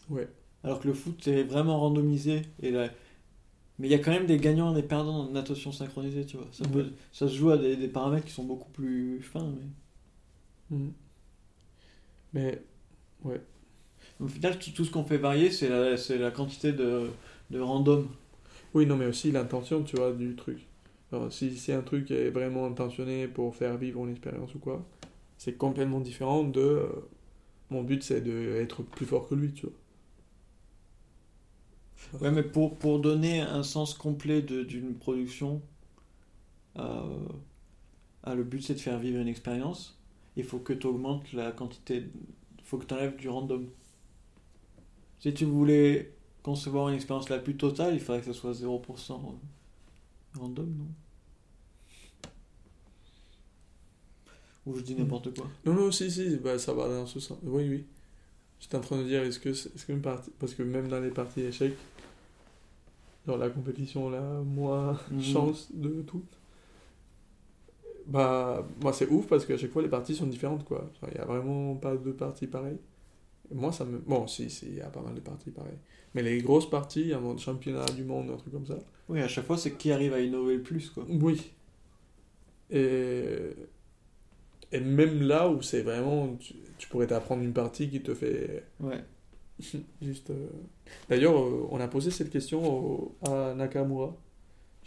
S1: Ouais.
S2: Alors que le foot, c'est vraiment randomisé. Et là... Mais il y a quand même des gagnants et des perdants dans la natation synchronisée, tu vois. Ça, peut-
S1: Ouais.
S2: ça se joue à des, des paramètres qui sont beaucoup plus fins. Mais...
S1: Mhm. Mais, ouais.
S2: Au final, tout, tout ce qu'on fait varier, c'est la, c'est la quantité de, de random.
S1: Oui, non, mais aussi l'intention, tu vois, du truc. Si c'est un truc qui est vraiment intentionné pour faire vivre une expérience ou quoi, c'est complètement différent de. euh, mon but, c'est d'être plus fort que lui, tu vois.
S2: Ouais, mais pour, pour donner un sens complet d'une production, ah, le but c'est de faire vivre une expérience, il faut que tu augmentes la quantité, il faut que tu enlèves du random. Si tu voulais concevoir une expérience la plus totale, il faudrait que ce soit 0% random, non? Ou je dis n'importe quoi.
S1: Non, non, si, si, bah, ça va dans ce sens. Oui, oui. J'étais en train de dire, est-ce que, est-ce qu'une partie. Parce que même dans les parties échecs, genre la compétition, la moins
S2: Mhm.
S1: chance de tout. Bah, moi, c'est ouf parce qu'à chaque fois, les parties sont différentes, quoi. Il n'y a vraiment pas de parties pareilles. Et moi, ça me. Bon, si, si, il y a pas mal de parties pareilles. Mais les grosses parties, un championnat du monde, un truc comme ça.
S2: Oui, à chaque fois c'est qui arrive à innover le plus, quoi.
S1: Oui. Et, et même là où c'est vraiment. Tu, tu pourrais t'apprendre une partie qui te fait
S2: Ouais.
S1: juste. euh, D'ailleurs, euh, on a posé cette question au- à Nakamura.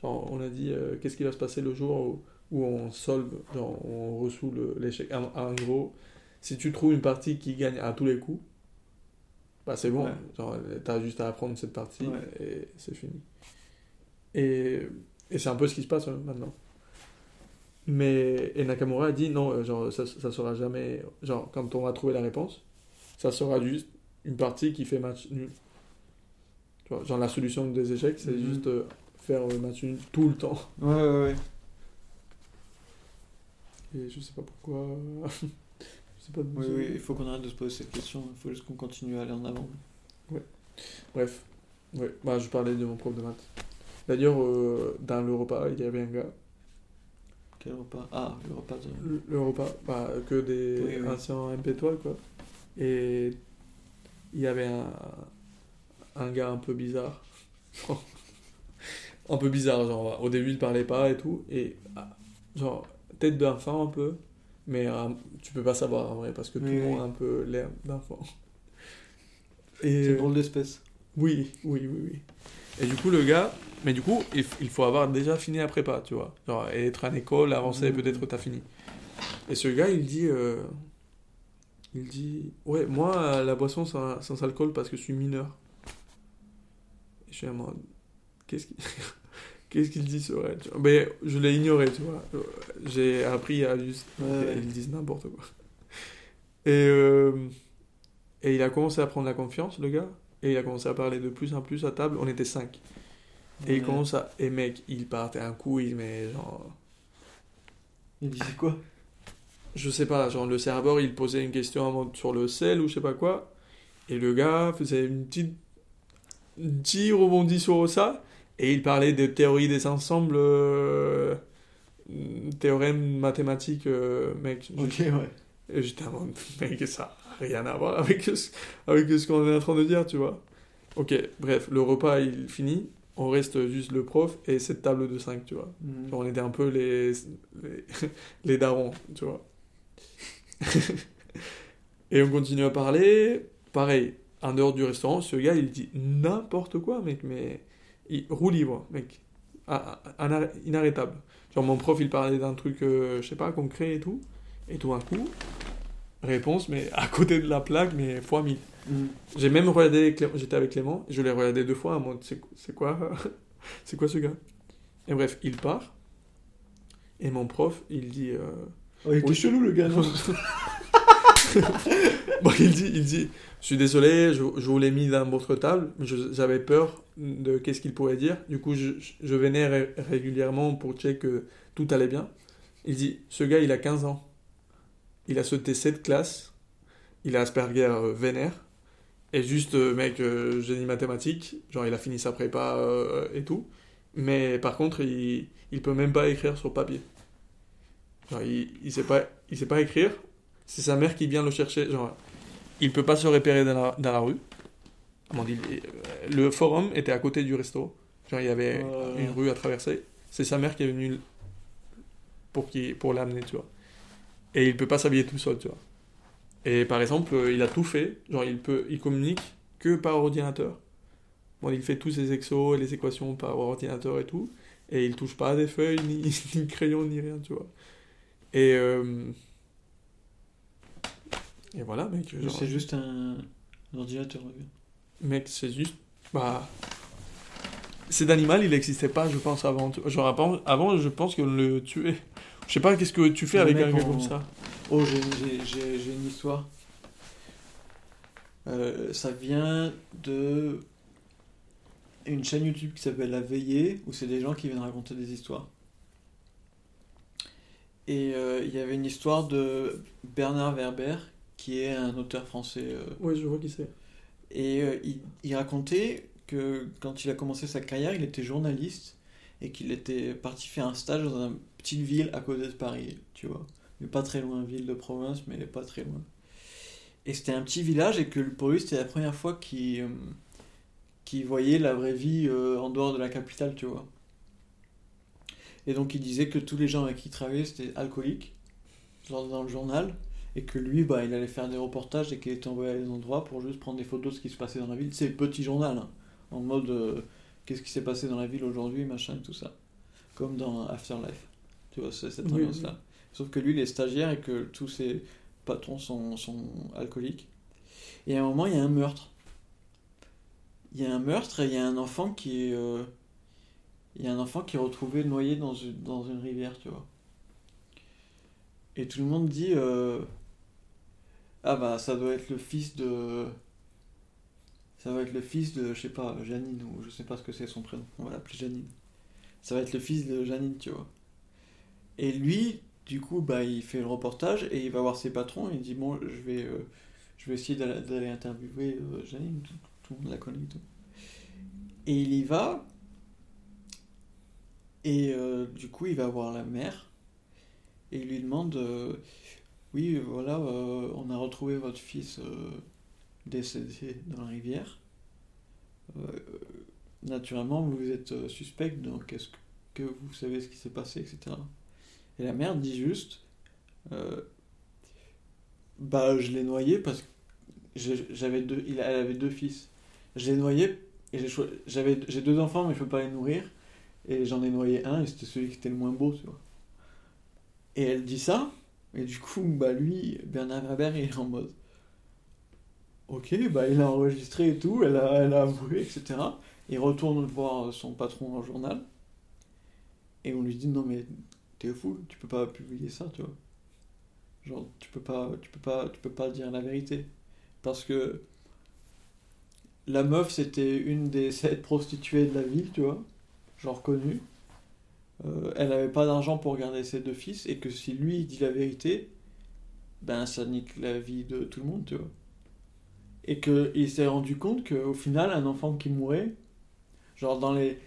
S1: Genre, on a dit euh, qu'est-ce qui va se passer le jour où, où on solve, genre, on reçoit le- l'échec. En, en gros, si tu trouves une partie qui gagne à tous les coups, bah c'est bon.
S2: Ouais.
S1: T'as juste à apprendre cette partie
S2: Ouais.
S1: et c'est fini. Et, et c'est un peu ce qui se passe euh, maintenant. Mais et Nakamura a dit non, euh, genre ça, ça sera jamais. Genre quand on va trouver la réponse, ça sera juste une partie qui fait match nul. Tu vois, genre la solution des échecs, c'est
S2: Mhm.
S1: juste euh, faire match nul tout le temps.
S2: Ouais, ouais, ouais.
S1: Et je sais pas pourquoi. je sais pas.
S2: Oui, oui, il faut qu'on arrête de se poser cette question, il faut juste qu'on continue à aller en avant.
S1: Bref, ouais, bah, je parlais de mon prof de maths. D'ailleurs, euh, dans le repas, il y avait un gars.
S2: Quel repas Ah, le repas de...
S1: Le, le repas, bah, que des
S2: Oui, oui.
S1: anciens MP toi, quoi. Et il y avait un, un gars un peu bizarre. un peu bizarre, genre, au début, il parlait pas et tout. Et, ah, genre, tête d'enfant un peu. Mais euh, tu peux pas savoir en vrai, parce que tout
S2: Oui,
S1: le monde a un peu l'air d'enfant.
S2: C'est
S1: Et.
S2: une drôle d'espèce.
S1: Oui, oui, oui, oui. Et du coup, le gars, mais du coup, il, faut avoir déjà fini la prépa, tu vois. Genre, être en école, avancer,
S2: Mhm.
S1: peut-être t'as fini. Et ce gars, il dit, euh, il dit, ouais, moi, la boisson sans, sans alcool parce que je suis mineur. Et je suis en mode, qu'est-ce qu'il qu'est-ce qu'il dit sur elle Mais je l'ai ignoré, tu vois. J'ai appris à juste,
S2: Ouais, ouais.
S1: ils disent n'importe quoi. Et, euh, et il a commencé à prendre la confiance, le gars. Et il a commencé à parler de plus en plus à table. On était cinq. Et il
S2: Ouais.
S1: commence à. Et mec, il partait un coup, il met genre.
S2: Il disait quoi?
S1: Je sais pas, genre le serveur il posait une question sur le sel ou je sais pas quoi. Et le gars faisait une petite. Un petit rebondi sur ça. Et il parlait des théories des ensembles. euh, Théorèmes mathématiques, euh, mec. je-
S2: Ok, ouais.
S1: Et j'étais en mode, mec, ça n'a rien à voir avec ce, avec ce qu'on est en train de dire, tu vois. Ok, bref, le repas il finit, on reste juste le prof et cette table de 5, tu vois.
S2: Mhm.
S1: Genre, on était un peu les, les, les darons, tu vois. et on continue à parler. Pareil, en dehors du restaurant, ce gars il dit n'importe quoi, mec, mais il roue libre, mec. Ah, ah, inarr- Inarrêtable. Genre, mon prof il parlait d'un truc, euh, je sais pas, concret et tout. Et tout d'un coup, réponse, mais à côté de la plaque, mais fois 1000.
S2: Mhm.
S1: J'ai même regardé, j'étais avec Clément, je l'ai regardé deux fois en mode, c'est quoi, c'est quoi ce gars? Et bref, il part, et mon prof, il dit, euh,
S2: Oh, il était
S1: Oui.
S2: chelou le gars, non?
S1: Bon, il dit, il dit, je suis désolé, je, je vous l'ai mis dans votre table, mais j'avais peur de qu'est-ce qu'il pourrait dire, du coup, je, je venais ré- régulièrement pour checker que tout allait bien. Il dit, ce gars, il a 15 ans, il a sauté cette classe, il a Asperger euh, vénère, et juste, euh, mec, euh, génie mathématique, genre, il a fini sa prépa euh, et tout, mais par contre, il, il peut même pas écrire sur papier. Genre, il, il sait pas, il sait pas écrire, c'est sa mère qui vient le chercher, genre, il peut pas se repérer dans la, dans la rue. Euh, le forum était à côté du resto, genre, il y avait une rue à traverser, c'est sa mère qui est venue pour, qui, pour l'amener, tu vois. Et il peut pas s'habiller tout seul, tu vois. Et par exemple, euh, il a tout fait, genre il peut, il communique que par ordinateur. Bon, il fait tous ses exos et les équations par ordinateur et tout, et il touche pas à des feuilles, ni, ni crayon, ni rien, tu vois. Et, euh, et voilà, mec. genre,
S2: C'est juste un... un ordinateur, gars.
S1: Mec, c'est juste. Bah. Cet animal, il n'existait pas, je pense, avant. Genre, avant, je pense qu'on le tuait. Je sais pas, qu'est-ce que tu fais
S2: Le
S1: avec un gars
S2: en-
S1: comme ça?
S2: Oh, j'ai- une histoire. Euh, ça vient de une chaîne YouTube qui s'appelle La Veillée, où c'est des gens qui viennent raconter des histoires. Et euh, il y avait une histoire de Bernard Werber, qui est un auteur français. euh,
S1: Ouais, je vois qui c'est.
S2: et euh, il, il racontait que quand il a commencé sa carrière, il était journaliste et qu'il était parti faire un stage dans une petite ville à côté de Paris, tu vois. Mais pas très loin, ville de province, mais pas très loin. Et c'était un petit village et que pour lui, c'était la première fois qu'il euh, qu'il voyait la vraie vie euh, en dehors de la capitale, tu vois. Et donc il disait que tous les gens avec qui il travaillait, c'était alcooliques, genre dans le journal, et que lui, bah, il allait faire des reportages et qu'il était envoyé à des endroits pour juste prendre des photos de ce qui se passait dans la ville. C'est le petit journal, hein, en mode euh, qu'est-ce qui s'est passé dans la ville aujourd'hui, machin, tout ça. Comme dans Afterlife. Tu vois, cette
S1: Oui,
S2: ambiance-là. Sauf que lui, il est stagiaire et que tous ses patrons sont, sont alcooliques. Et à un moment, il y a un meurtre. Il y a un meurtre et il y a un enfant qui est. euh, il y a un enfant qui est retrouvé noyé dans une, dans une rivière, tu vois. Et tout le monde dit euh, Ah bah ça doit être le fils de. Ça va être le fils de, je sais pas, Janine, ou je sais pas ce que c'est son prénom, on va l'appeler Janine. Ça va être le fils de Janine, tu vois. Et lui, du coup, bah, il fait le reportage et il va voir ses patrons et il dit Bon, je vais, euh, je vais essayer d'aller interviewer euh, Janine, tout, le monde la connaît et tout. Et il y va, et euh, du coup, il va voir la mère et il lui demande euh, Oui, voilà, on a retrouvé votre fils décédé dans la rivière. Naturellement, vous êtes suspect, donc est-ce que vous savez ce qui s'est passé, etc. Et la mère dit juste euh, Bah, je l'ai noyé parce que j'avais deux, il, elle avait deux fils. Je l'ai noyé et j'avais j'ai deux enfants, mais je peux pas les nourrir. Et j'en ai noyé un et c'était celui qui était le moins beau, tu vois. Et elle dit ça, et du coup, bah lui, Bernard Weber, il est en mode. Ok, bah il a enregistré et tout, elle a, elle a avoué, etc. Il retourne voir son patron le journal, et on lui dit non mais t'es fou, tu peux pas publier ça, tu vois. Genre, tu peux pas, tu peux pas, tu peux pas dire la vérité. Parce que la meuf, c'était une des sept prostituées de la ville, tu vois, genre connue. Euh, elle avait pas d'argent pour garder ses deux fils, et que si lui dit la vérité, ben ça nique la vie de tout le monde, tu vois. Et qu'il s'est rendu compte qu'au final, un enfant qui mourait, genre dans les.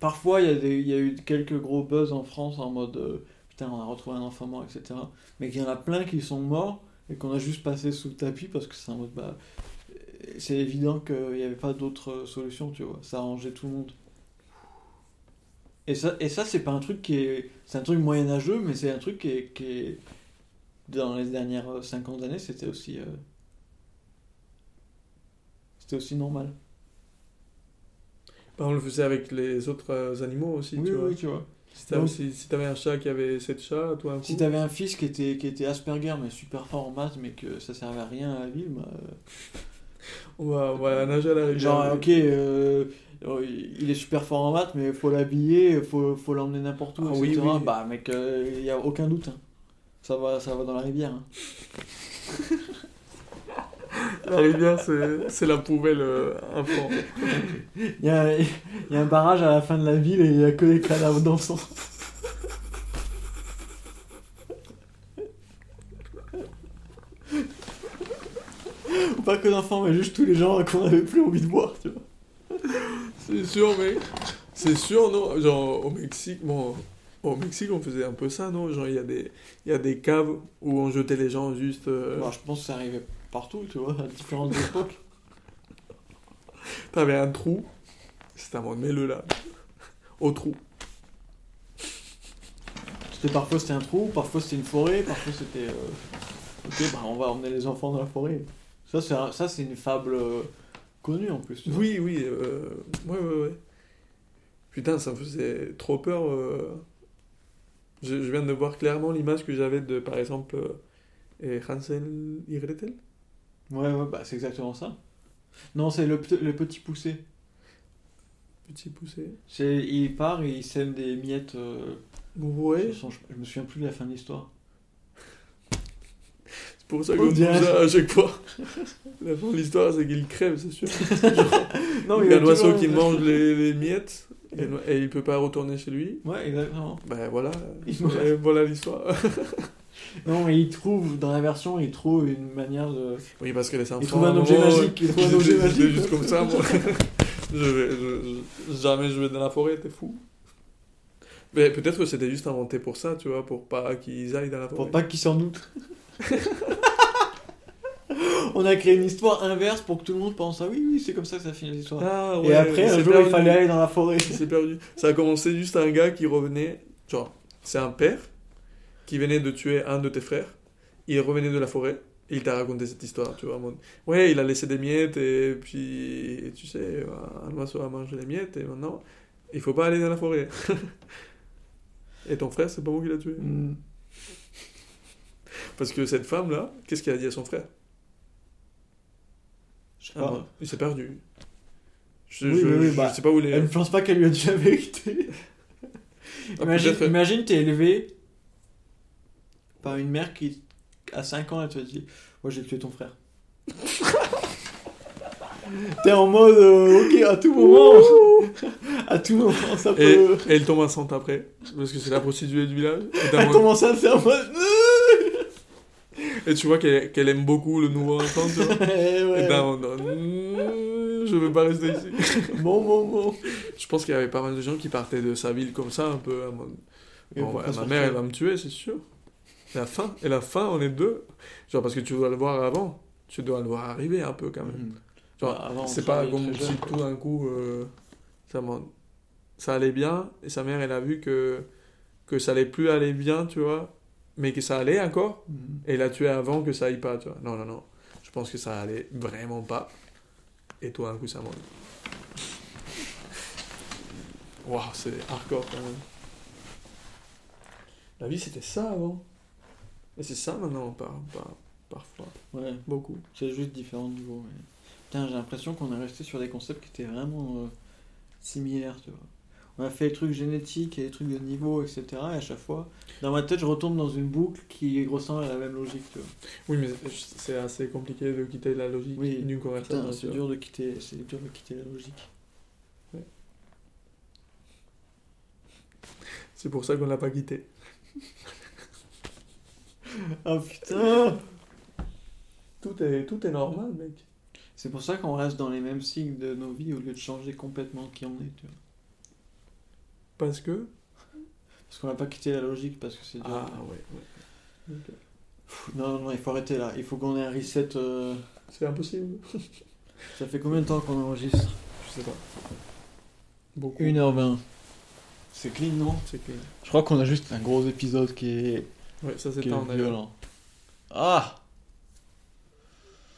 S2: Parfois, il y, a eu quelques gros buzz en France en mode euh, putain, on a retrouvé un enfant mort, etc. Mais qu'il y en a plein qui sont morts et qu'on a juste passé sous le tapis parce que c'est en mode bah. C'est évident qu'il n'y avait pas d'autre solution, tu vois. Ça arrangeait tout le monde. Et ça, et ça c'est pas un truc qui est. C'est un truc moyenâgeux, mais c'est un truc qui est, Dans les dernières euh, 50 années, c'était aussi. euh, C'était aussi normal.
S1: Bah, on le faisait avec les autres euh, animaux aussi,
S2: oui,
S1: tu vois.
S2: oui, tu vois.
S1: Si t'avais si, si un chat qui avait 7 chats, toi un coup.
S2: Si t'avais un fils qui était, qui était Asperger, mais super fort en maths, mais que ça servait à rien à la ville, bah, euh,
S1: On va, on va nager à la rivière.
S2: Genre, ok, euh, il est super fort en maths, mais faut l'habiller, faut, faut l'emmener n'importe où,
S1: Ah
S2: etc.
S1: oui, oui.
S2: Bah, mec, il y a aucun doute. hein. Ça, va, ça va dans la rivière. hein.
S1: La rivière, c'est c'est la poubelle euh, infant.
S2: Il y a, il y a un barrage à la fin de la ville et il y a que des cadavres d'enfants. Ou pas que d'enfants, mais juste tous les gens qu'on avait plus envie de voir, tu vois.
S1: C'est sûr, mec. C'est sûr, non? Genre, au Mexique, bon, au Mexique, on faisait un peu ça, non? Genre, il y, a des- il y a des caves où on jetait les gens juste. euh,
S2: je pense que ça arrivait partout, tu vois, à différentes époques.
S1: T'avais un trou. C'était un mode, mets-le là. Au trou.
S2: C'était parfois c'était un trou, parfois c'était une forêt, parfois c'était. euh, Ok, bah on va emmener les enfants dans la forêt. Ça c'est une fable euh, connue en plus.
S1: Oui, oui. Euh... Ouais. Putain, ça me faisait trop peur. euh. Je, je viens de voir clairement l'image que j'avais de, par exemple, Hansel et.
S2: Ouais ouais bah c'est exactement ça. Non c'est le, le petit poussé.
S1: petit poussé.
S2: C'est- Il part et il sème des miettes. euh,
S1: Ouais.
S2: sur son- Je me souviens plus de la fin de l'histoire.
S1: C'est pour ça
S2: On
S1: qu'on dit
S2: dirait-
S1: ça à chaque fois. La fin de l'histoire, c'est qu'il crève, c'est sûr. Il y a l'oiseau qui mange les, les miettes et, et il peut pas retourner chez lui.
S2: Ouais, exactement.
S1: Ben voilà,
S2: Il
S1: Et voilà l'histoire.
S2: Non, mais il trouve, dans la version, il trouve une manière de.
S1: Oui, parce que les enfants.
S2: Il trouve un objet
S1: moment,
S2: magique. Il trouve un objet magique.
S1: juste comme ça, moi. je vais, je- je- jamais je vais dans la forêt, t'es fou. Mais peut-être que c'était juste inventé pour ça, tu vois, pour pas qu'ils aillent dans la forêt.
S2: Pour pas qu'il s'en doute. On a créé une histoire inverse pour que tout le monde pense Ah oui, oui, c'est comme ça que ça finit l'histoire.
S1: Ah,
S2: Et après, un jour,
S1: perdu.
S2: il fallait aller dans la forêt.
S1: C'est perdu. Ça a commencé juste un gars qui revenait, genre, c'est un père qui venait de tuer un de tes frères. Il revenait de la forêt et il t'a raconté cette histoire, tu vois. mode, Ouais, il a laissé des miettes et puis, tu sais, un oiseau a mangé les miettes et maintenant, il faut pas aller dans la forêt. et ton frère, c'est pas moi qui l'a tué.
S2: Hmm.
S1: Parce que cette femme-là, qu'est-ce qu'elle a dit à son frère?
S2: Je sais
S1: Ah,
S2: pas.
S1: Il s'est perdu. Je,
S2: Oui,
S1: je,
S2: oui, oui,
S1: je
S2: bah,
S1: sais pas où il est.
S2: Elle ne pense pas qu'elle lui a dit la vérité.
S1: Ah,
S2: imagine, t'es élevé par une mère qui, à 5 ans, elle te dit Moi, j'ai tué ton frère. T'es en mode euh, Ok, à tout moment. à tout moment, ça
S1: Et,
S2: peut.
S1: et elle tombe enceinte après, parce que c'est la prostituée du village. Et,
S2: Elle
S1: mon-
S2: commence à faire en mode
S1: et tu vois qu'elle qu'elle aime beaucoup le nouveau enfant, tu vois.
S2: Eh
S1: Et
S2: ouais.
S1: mon- Mm, je veux pas rester ici.
S2: Bon, bon, bon.
S1: Je pense qu'il y avait pas mal de gens qui partaient de sa ville comme ça, un peu. mode,
S2: Et
S1: Bon, ouais, ma mère, elle va me tuer, c'est sûr. La fin, et la fin, on est deux. Genre, parce que tu dois le voir avant. Tu dois le voir arriver un peu quand même.
S2: Mhm.
S1: Genre,
S2: Bah,
S1: c'est pas comme si tout d'un coup, euh, ça, ça allait bien, et sa mère, elle a vu que, que ça allait plus aller bien, tu vois, mais que ça allait encore,
S2: Mhm.
S1: et l'a tué avant que ça aille pas, tu vois. Non, non, non. Je pense que ça allait vraiment pas, et tout d'un coup, ça monte. Waouh, c'est hardcore quand même. La vie, c'était ça avant. Et c'est ça maintenant, par, par- parfois.
S2: Ouais,
S1: Beaucoup.
S2: c'est juste différents niveaux. mais- Putain, j'ai l'impression qu'on est resté sur des concepts qui étaient vraiment euh, similaires, tu vois. On a fait les trucs génétiques et les trucs de niveau, etc. Et à chaque fois, dans ma tête, je retombe dans une boucle qui ressemble à la même logique, tu vois.
S1: Oui, mais c'est assez compliqué de quitter la logique
S2: Oui,
S1: d'une conversation.
S2: c'est dur de quitter, c'est dur de quitter la logique.
S1: C'est pour ça qu'on l'a pas quitté.
S2: Ah putain
S1: Tout est, tout est normal, mec.
S2: C'est pour ça qu'on reste dans les mêmes cycles de nos vies au lieu de changer complètement qui on est, tu vois.
S1: Parce que?
S2: Parce qu'on n'a pas quitté la logique, parce que c'est.
S1: Ah, ouais, ouais.
S2: Pff, non, non, il faut arrêter là. Il faut qu'on ait un reset. euh,
S1: C'est impossible.
S2: Ça fait combien de temps qu'on enregistre?
S1: Je sais pas. Beaucoup.
S2: 1h20. C'est clean, non?
S1: C'est clean.
S2: Je crois qu'on a juste un gros épisode qui est,
S1: Ouais, ça c'est
S2: est
S1: un
S2: violent. Ah